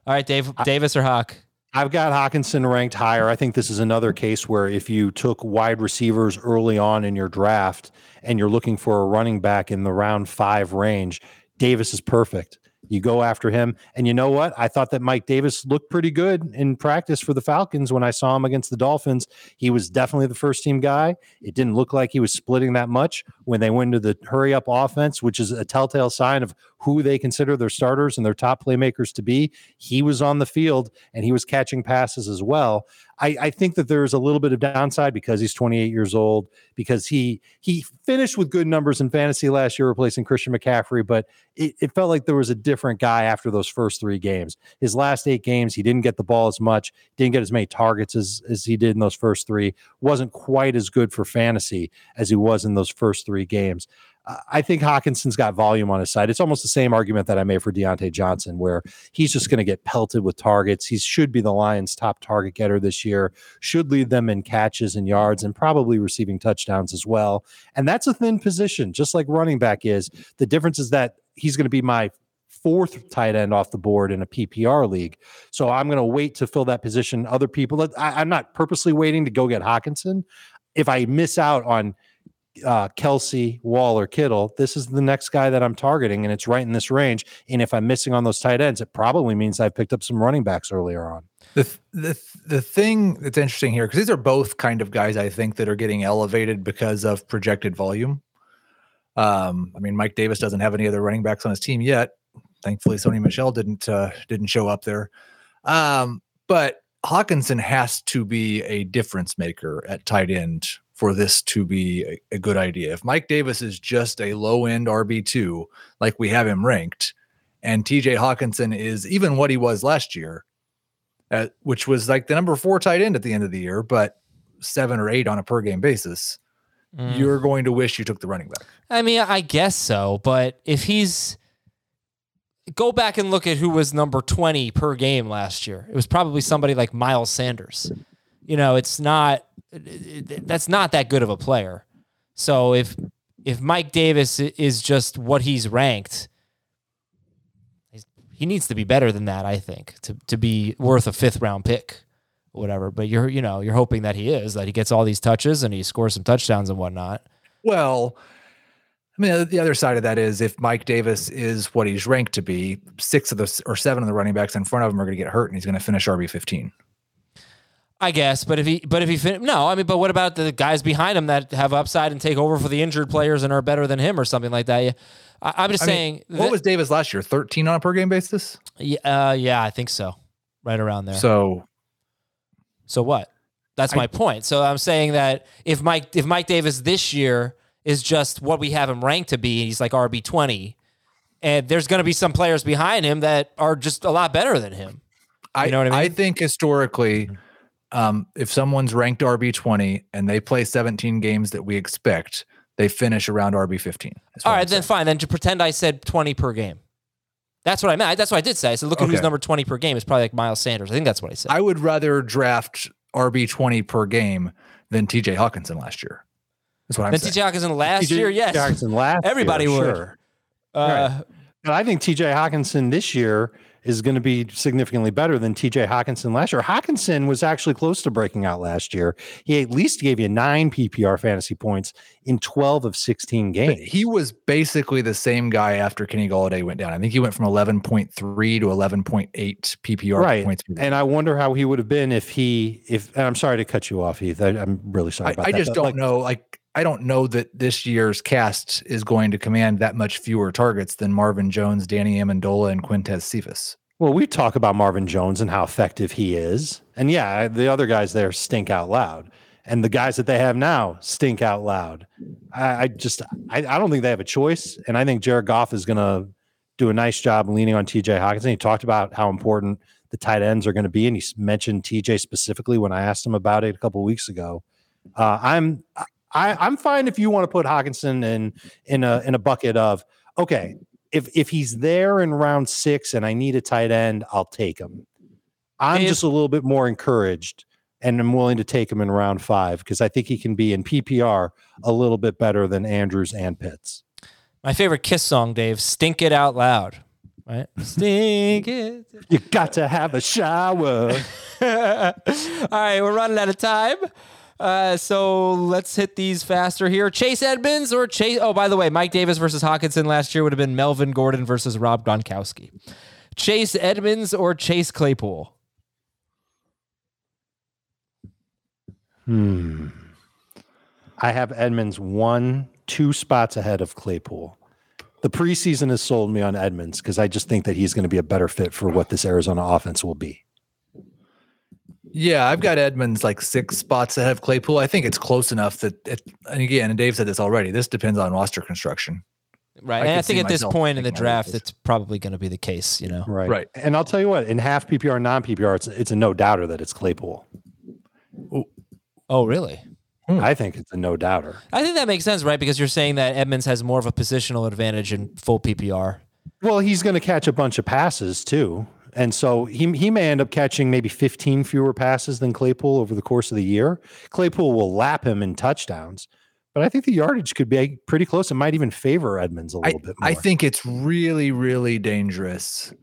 D: All right, Dave I, Davis or Hawk?
E: I've got Hockenson ranked higher. I think this is another case where if you took wide receivers early on in your draft and you're looking for a running back in the round five range, Davis is perfect. You go after him. And you know what? I thought that Mike Davis looked pretty good in practice for the Falcons when I saw him against the Dolphins. He was definitely the first team guy. It didn't look like he was splitting that much when they went to the hurry up offense, which is a telltale sign of who they consider their starters and their top playmakers to be. He was on the field and he was catching passes as well. I, I think that there's a little bit of downside because he's 28 years old, because he he finished with good numbers in fantasy last year, replacing Christian McCaffrey, but it, it felt like there was a different guy after those first three games. His last eight games, he didn't get the ball as much, didn't get as many targets as, as he did in those first three, wasn't quite as good for fantasy as he was in those first three games. I think Hockenson's got volume on his side. It's almost the same argument that I made for Diontae Johnson, where he's just going to get pelted with targets. He should be the Lions' top target getter this year, should lead them in catches and yards and probably receiving touchdowns as well. And that's a thin position, just like running back is. The difference is that he's going to be my fourth tight end off the board in a PPR league. So I'm going to wait to fill that position. Other people, I, am not purposely waiting to go get Hockenson. If I miss out on uh, Kelce, Waller, Kittle, this is the next guy that I'm targeting, and it's right in this range. And if I'm missing on those tight ends, it probably means I've picked up some running backs earlier on.
F: The the the thing that's interesting here because these are both kind of guys I think that are getting elevated because of projected volume. Um, I mean, Mike Davis doesn't have any other running backs on his team yet. Thankfully, Sony Michel didn't uh, didn't show up there. Um, but Hockenson has to be a difference maker at tight end for this to be a, a good idea. If Mike Davis is just a low end RB2, like we have him ranked, and TJ Hockenson is even what he was last year, uh, which was like the number four tight end at the end of the year, but seven or eight on a per game basis, mm. you're going to wish you took the running back.
D: I mean, I guess so, but if he's go back and look at who was number 20 per game last year, it was probably somebody like Miles Sanders. You know, it's not that's not that good of a player. So if if Mike Davis is just what he's ranked, he needs to be better than that. I think to to be worth a fifth round pick, whatever. But you're you know you're hoping that he is that he gets all these touches and he scores some touchdowns and whatnot.
F: Well, I mean, the- the other side of that is if Mike Davis is what he's ranked to be, six of the or seven of the running backs in front of him are going to get hurt, and he's going to finish RB fifteen.
D: I guess, but if he, but if he, fin- no, I mean, but what about the guys behind him that have upside and take over for the injured players and are better than him or something like that? Yeah. I, I'm just
F: I mean,
D: saying.
F: what
D: that-
F: was Davis last year? Thirteen on a per game basis.
D: Yeah, uh, yeah, I think so. Right around there.
F: So
D: So what? That's
F: I-
D: my point. So I'm saying that if Mike if Mike Davis this year is just what we have him ranked to be, he's like RB twenty, and there's going to be some players behind him that are just a lot better than him.
F: I,
D: know what I mean.
F: I think historically, um, if someone's ranked RB twenty and they play seventeen games that we expect, they finish around RB fifteen. That's
D: All
F: what
D: right,
F: I'm
D: then
F: saying.
D: fine. Then to pretend I said twenty per game. That's what I meant. That's what I did say. I said, look at who's number twenty per game. It's probably like Miles Sanders. I think that's what I said.
F: I would rather draft RB twenty per game than TJ Hockenson last year. That's what I'm
D: then
F: saying.
D: TJ Hockenson last
E: TJ
D: year, yes.
E: Hockenson last
D: Everybody
E: year,
D: would.
E: sure.
D: Uh,
E: But I think TJ Hockenson this year is going to be significantly better than TJ Hockenson last year. Hockenson was actually close to breaking out last year. He at least gave you nine PPR fantasy points in 12 of 16
F: But
E: games.
F: he was basically the same guy after Kenny Golladay went down. I think he went from 11.3 to 11.8 PPR
E: right.
F: points.
E: And I wonder how he would have been if he, if, and I'm sorry to cut you off, Heath. I, I'm really sorry
F: I, I just
E: but,
F: don't
E: like,
F: know. Like, I don't know that this year's cast is going to command that much fewer targets than Marvin Jones, Danny Amendola, and Quintez Cephus.
E: Well, we talk about Marvin Jones and how effective he is. And yeah, the other guys there stink out loud. And the guys that they have now stink out loud. I, I just, I, I don't think they have a choice. And I think Jared Goff is going to do a nice job leaning on TJ Hockenson. He talked about how important the tight ends are going to be. And he mentioned TJ specifically when I asked him about it a couple weeks ago. Uh, I'm, I, I'm fine if you want to put Hockenson in, in a, in a bucket of, okay, if if he's there in round six and I need a tight end, I'll take him. I'm just a little bit more encouraged and I'm willing to take him in round five because I think he can be in PPR a little bit better than Andrews and Pitts.
D: my favorite Kiss song, Dave. Stink it out loud. Right? [LAUGHS] Stink it.
E: You got to have a shower. [LAUGHS]
D: All right, we're running out of time. Uh, so let's hit these faster here. Chase Edmonds or Chase? Oh, by the way, Mike Davis versus Hockenson last year would have been Melvin Gordon versus Rob Gronkowski. Chase Edmonds or Chase Claypool?
E: Hmm. I have Edmonds one, two spots ahead of Claypool. The preseason has sold me on Edmonds because I just think that he's going to be a better fit for what this Arizona offense will be.
F: Yeah, I've got Edmonds like six spots ahead of Claypool. I think it's close enough that, it, and again, and Dave said this already. This depends on roster construction.
D: Right.
F: I
D: and I think at this point in the
F: taking one of
D: draft,
F: those.
D: it's probably going to be the case, you know?
E: Right.
F: Right.
E: And I'll tell you what, in half PPR, non PPR, it's it's a no doubter that it's Claypool.
D: Oh, really? Hmm.
E: I think it's a no doubter.
D: I think that makes sense, right? Because you're saying that Edmonds has more of a positional advantage in full PPR.
E: Well, he's going to catch a bunch of passes too. And so he, he may end up catching maybe 15 fewer passes than Claypool over the course of the year. Claypool will lap him in touchdowns, but I think the yardage could be pretty close. It might even favor Edmonds a little bit more.
F: I think it's really, really dangerous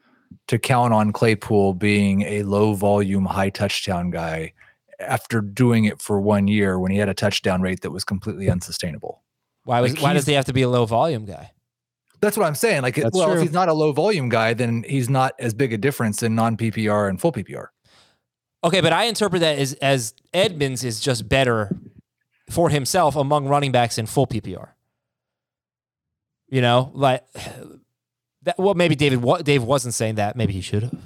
F: to count on Claypool being a low volume, high touchdown guy after doing it for one year when he had a touchdown rate that was completely unsustainable.
D: Why was
F: Like,
D: why does he have to be a low volume guy?
F: That's what I'm saying. Like,
E: That's
F: well,
E: true.
F: if he's not a low volume guy, then he's not as big a difference in non PPR and full PPR.
D: Okay, but I interpret that as as Edmonds is just better for himself among running backs in full PPR. You know, like [SIGHS] that. Well, maybe David. wa- Dave wasn't saying that. Maybe he should have.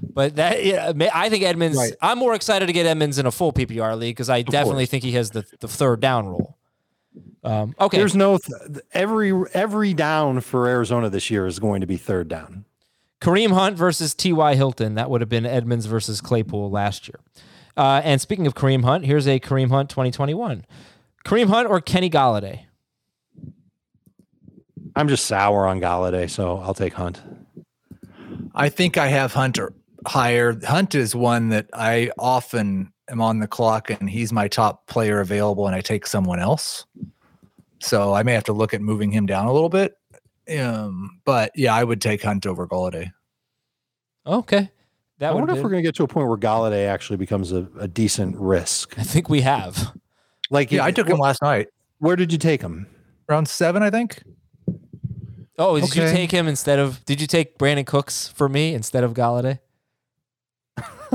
D: But that, yeah, I think Edmonds.
F: Right.
D: I'm more excited to get Edmonds in a full PPR league because I definitely think he has the, the third down role. Um, okay,
E: There's no th- every every down for Arizona this year is going to be third down.
D: Kareem Hunt versus T.Y. Hilton. That would have been Edmonds versus Claypool last year. Uh, and speaking of Kareem Hunt, here's a Kareem Hunt 2021. Kareem Hunt or Kenny Golladay?
E: I'm just sour on Golladay, so I'll take Hunt.
F: I think I have Hunter higher. Hunt is one that I often am on the clock and he's my top player available and I take someone else. So I may have to look at moving him down a little bit. Um, but yeah, I would take Hunt over Golladay.
D: Okay. That
E: I wonder if we're going to get to a point where Golladay actually becomes a, a decent risk.
D: I think we have.
E: Like,
F: Yeah, I took him
E: wh-
F: last night.
E: Where did you take him?
F: Round seven, I think.
D: Oh, did you take him instead of? Did you take Brandin Cooks for me instead of Golladay?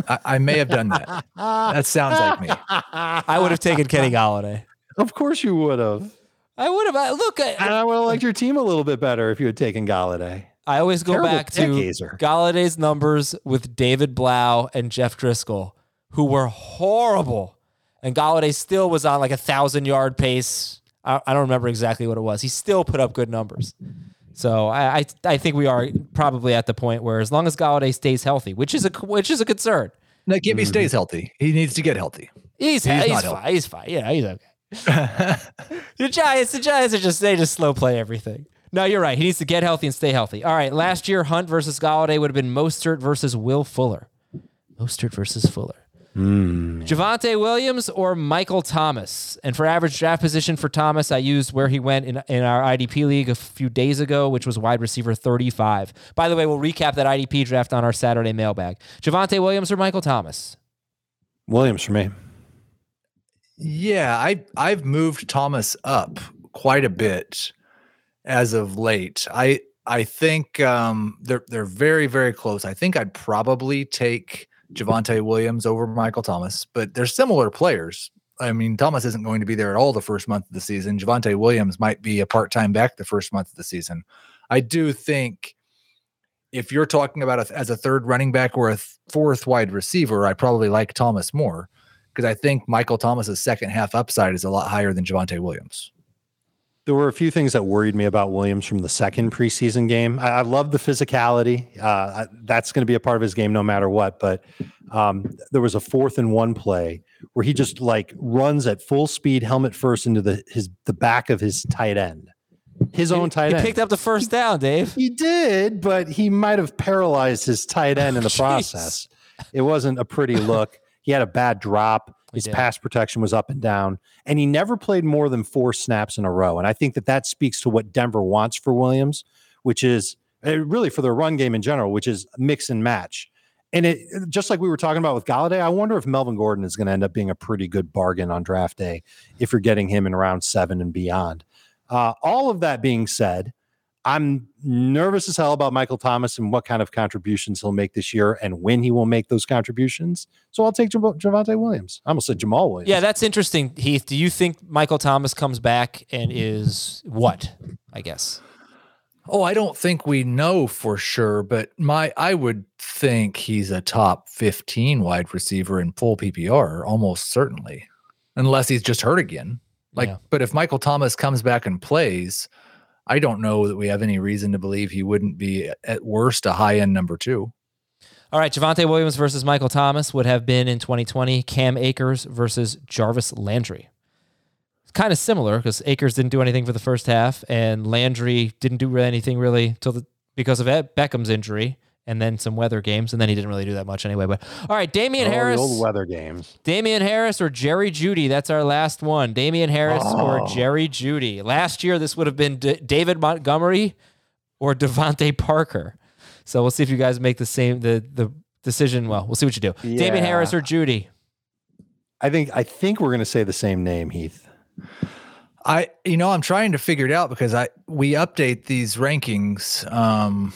F: I, I may have done that. That sounds like me.
D: I would have taken Kenny Golladay.
E: Of course you would have.
D: I would have. I- Look,
E: And
D: I,
E: I would have liked your team a little bit better if you had taken Golladay.
D: I always go
E: Terrible
D: back to
E: Hazer.
D: Golladay's numbers with David Blough and Jeff Driskel, who were horrible, and Golladay still was on like a thousand yard pace. I, I don't remember exactly what it was. He still put up good numbers. So I, I I think we are probably at the point where as long as Golladay stays healthy, which is a which is a concern.
F: No, Gibby mm-hmm. stays healthy. He needs to get healthy.
D: He's
F: He's
D: he's,
F: not
D: fine. He's fine. Yeah, he's okay. [LAUGHS] the Giants, the Giants are just they just slow play everything. No, you're right. He needs to get healthy and stay healthy. All right. Last year, Hunt versus Golladay would have been Mostert versus Will Fuller. Mostert versus Fuller. Javonte Williams or Michael Thomas. And for average draft position for Thomas, I used where he went in, in our IDP league a few days ago, which was wide receiver 35. By the way, we'll recap that IDP draft on our Saturday mailbag. Javonte Williams or Michael Thomas?
E: Williams for me.
F: Yeah, I I've moved Thomas up quite a bit as of late. I I think um, they're they're very very close. I think I'd probably take Javonte Williams over Michael Thomas, but they're similar players. I mean, Thomas isn't going to be there at all the first month of the season. Javonte Williams might be a part time back the first month of the season. I do think if you're talking about a, as a third running back or a th- fourth wide receiver, I probably like Thomas more because I think Michael Thomas's second half upside is a lot higher than Javonte Williams.
E: There were a few things that worried me about Williams from the second preseason game. I, I love the physicality. Uh, I- that's going to be a part of his game no matter what. But um, there was a fourth and one play where he just like runs at full speed, helmet first, into the his the back of his tight end, his own tight
D: He
E: end.
D: He picked up the first down, Dave.
E: He did, but he might have paralyzed his tight end in the [LAUGHS] process. It wasn't a pretty look. He had a bad drop.
D: He
E: His
D: did.
E: pass protection was up and down, and he never played more than four snaps in a row. And I think that that speaks to what Denver wants for Williams, which is uh, really for their run game in general, which is mix and match. And it just like we were talking about with Golladay, I wonder if Melvin Gordon is going to end up being a pretty good bargain on draft day if you're getting him in round seven and beyond. Uh, all of that being said, I'm nervous as hell about Michael Thomas and what kind of contributions he'll make this year and when he will make those contributions. So I'll take Jav- Javonte Williams. I almost said Jamaal Williams.
D: Yeah, that's interesting, Heath. Do you think Michael Thomas comes back and is what? I guess.
F: Oh, I don't think we know for sure, but my I would think he's a top 15 wide receiver in full PPR, almost certainly. Unless he's just hurt again. Like,
D: Yeah.
F: but if Michael Thomas comes back and plays, I don't know that we have any reason to believe he wouldn't be at worst a high end number two.
D: All right, Javonte Williams versus Michael Thomas would have been in 2020. Cam Akers versus Jarvis Landry. It's kind of similar because Akers didn't do anything for the first half, and Landry didn't do anything really till the because of Beckham's injury and then some weather games, and then he didn't really do that much anyway. But all right, Damien
E: Oh, the
D: Harris.
E: old weather games.
D: Damien Harris or Jerry Jeudy. That's our last one. Damien Harris or
E: Oh.
D: Jerry Jeudy. Last year, this would have been D- David Montgomery or DeVante Parker. So we'll see if you guys make the same the the decision. Well, we'll see what you do.
E: Damien
D: Harris or Jeudy.
E: I think I think we're going to say the same name, Heath.
F: I you know I'm trying to figure it out because I we update these rankings um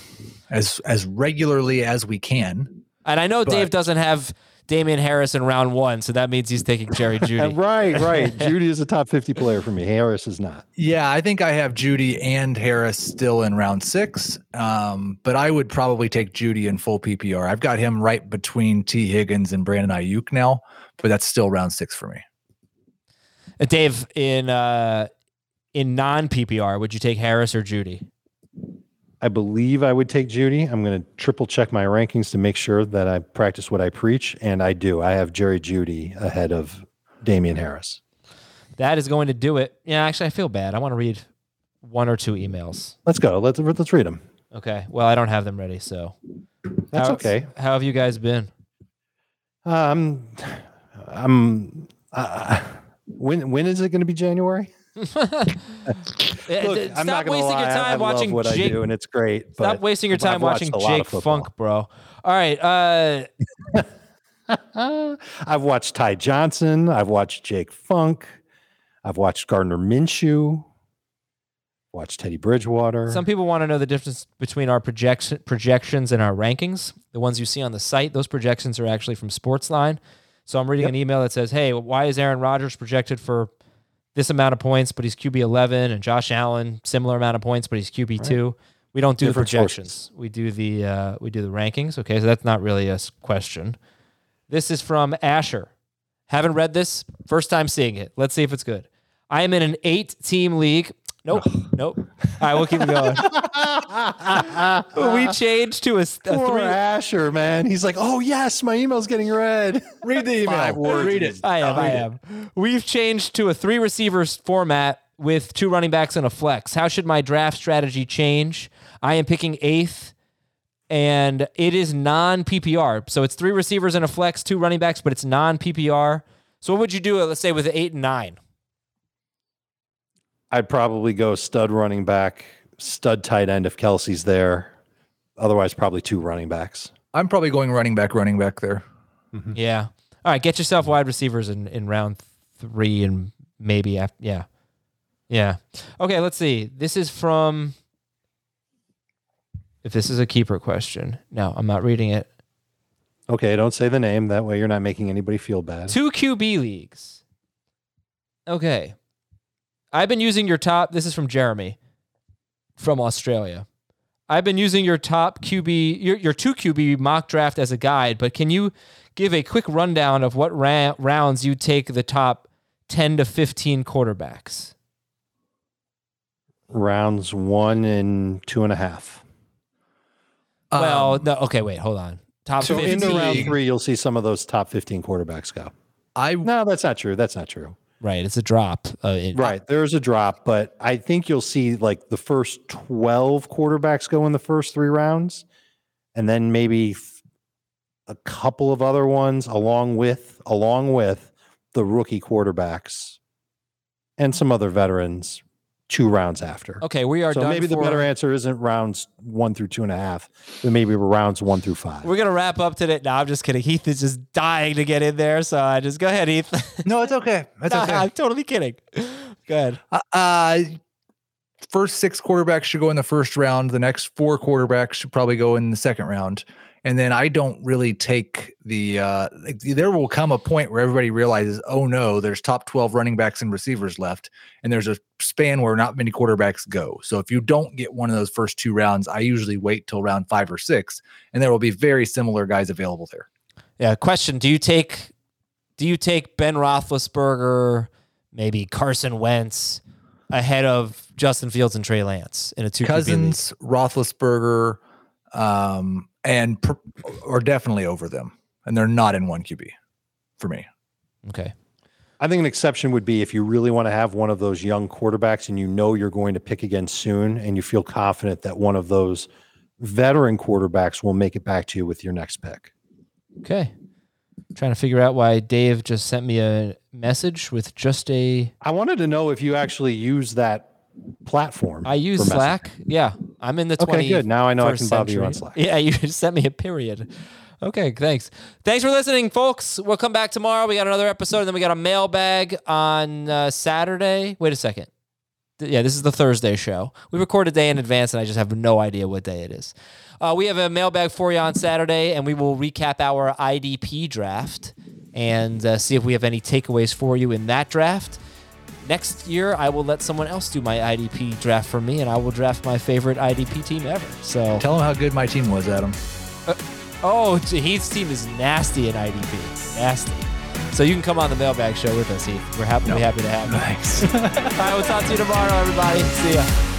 F: as as regularly as we can.
D: And I know Dave doesn't have Damien Harris in round one, so that means he's taking Jerry [LAUGHS] Jeudy.
E: right, right. [LAUGHS] Jeudy is a top 50 player for me. Harris is not.
F: Yeah, I think I have Jeudy and Harris still in round six. Um, but I would probably take Jeudy in full PPR. I've got him right between Tee Higgins and Brandon Aiyuk now, but that's still round six for me.
D: Uh, Dave, in uh, in non PPR, would you take Harris or Jeudy?
E: I believe I would take Jeudy. I'm going to triple check my rankings to make sure that I practice what I preach, and I do. I have Jerry Jeudy ahead of Damien Harris.
D: That is going to do it. Yeah, actually, I feel bad. I want to read one or two emails.
E: Let's go. Let's let's read them.
D: Okay. Well, I don't have them ready, so
E: That's
D: How-
E: okay.
D: How have you guys been?
E: Um, I'm. Uh, when when is it going to be January? [LAUGHS] Look,
D: Stop
E: I'm not
D: wasting
E: lie,
D: your time
E: I
D: watching
E: love what
D: Jake.
E: I do, and it's great.
D: Stop wasting your time watching
E: a lot of
D: Jake. Funk, bro. All right. Uh, [LAUGHS]
E: I've watched Ty Johnson. I've watched Jake Funk. I've watched Gardner Minshew. Watch Teddy Bridgewater.
D: Some people want to know the difference between our projection projections and our rankings. The ones you see on the site, those projections are actually from Sportsline. So I'm reading an email that says, "Hey, why is Aaron Rodgers projected for this amount of points, but he's QB 11, and Josh Allen similar amount of points, but he's QB two? We don't do
E: Different
D: the projections. We do the uh, we do the rankings. Okay, so that's not really a question. This is from Asher. Haven't read this. First time seeing it. Let's see if it's good. I am in an eight team league. Nope. nope. All right, we'll keep going. [LAUGHS] we changed to a
E: Poor
D: three.
E: Asher, man. He's like, oh yes, my email's getting read. [LAUGHS]
F: Read the email.
E: Five words.
F: Read it.
D: I am. I am. We've changed to a three receivers format with two running backs and a flex. How should my draft strategy change? I am picking eighth, and it is non PPR. So it's three receivers and a flex, two running backs, but it's non PPR. So what would you do? Let's say with eight and nine.
E: I'd probably go stud running back, stud tight end if Kelce's there. Otherwise, probably two running backs.
F: I'm probably going running back, running back there. Mm-hmm.
D: Yeah. All right. Get yourself wide receivers in, in round three and maybe after. Yeah. Yeah. Okay. Let's see. This is from. If this is a keeper question. No, I'm not reading it.
E: Okay, don't say the name. That way, you're not making anybody feel bad.
D: Two QB leagues. Okay. I've been using your top. This is from Jeremy from Australia. I've been using your top QB, your, your two QB mock draft as a guide, but can you give a quick rundown of what ra- rounds you take the top 10 to 15 quarterbacks?
E: Rounds one and two and a half.
D: well,
F: Um,
D: no, okay, wait, hold on. Top
F: so
E: So
D: 15.
E: into round three, you'll see some of those top 15 quarterbacks go.
F: I
E: No, that's not true. That's not true.
D: Right, it's a drop. Uh, in-
E: Right. There's a drop, but I think you'll see like the first 12 quarterbacks go in the first three rounds, and then maybe a couple of other ones along with along with the rookie quarterbacks and some other veterans two rounds after.
D: Okay, we are
E: so
D: done
E: maybe the better answer isn't rounds one through two and a half, but maybe rounds one through five.
D: We're gonna wrap up today. No, I'm just kidding. Heath is just dying to get in there, so I just go ahead, Heath.
F: no, it's okay. It's
D: No,
F: okay.
D: I'm totally kidding. Go ahead.
F: Uh, uh, first six quarterbacks should go in the first round. The next four quarterbacks should probably go in the second round. And then I don't really take the. Uh, there will come a point where everybody realizes, oh no, there's top twelve running backs and receivers left, and there's a span where not many quarterbacks go. So if you don't get one of those first two rounds, I usually wait till round five or six, and there will be very similar guys available there.
D: Yeah. Question: Do you take Do you take Ben Roethlisberger, maybe Carson Wentz, ahead of Justin Fields and Trey Lance in a two QB?
F: Cousins, Roethlisberger, um, and per- are definitely over them, and they're not in one QB for me.
D: Okay.
E: I think an exception would be if you really want to have one of those young quarterbacks and you know you're going to pick again soon and you feel confident that one of those veteran quarterbacks will make it back to you with your next pick.
D: Okay. Trying to figure out why Dave just sent me a message with just a.
E: I wanted to know if you actually use that platform.
D: I use. Slack. Yeah, I'm in the
E: Okay,
D: 20.
E: good. Now I know I can bother you on. Slack.
D: Yeah, [LAUGHS] you just sent me a period. Okay, thanks. Thanks for listening, folks. We'll come back tomorrow. We got another episode, and then we got a mailbag on uh, Saturday. Wait a second. Th- Yeah, this is the Thursday show. We record a day in advance, and I just have no idea what day it is. Uh, we have a mailbag for you on Saturday, and we will recap our IDP draft and uh, see if we have any takeaways for you in that draft. Next year, I will let someone else do my IDP draft for me, and I will draft my favorite IDP team ever. So,
F: Tell them how good my team was, Adam.
D: oh, Heath's team is nasty in IDP, nasty. So you can come on the mailbag show with us, Heath. We're happy, be happy to have you.
F: Nice. [LAUGHS]
D: All right, we'll talk to you tomorrow, everybody. See ya.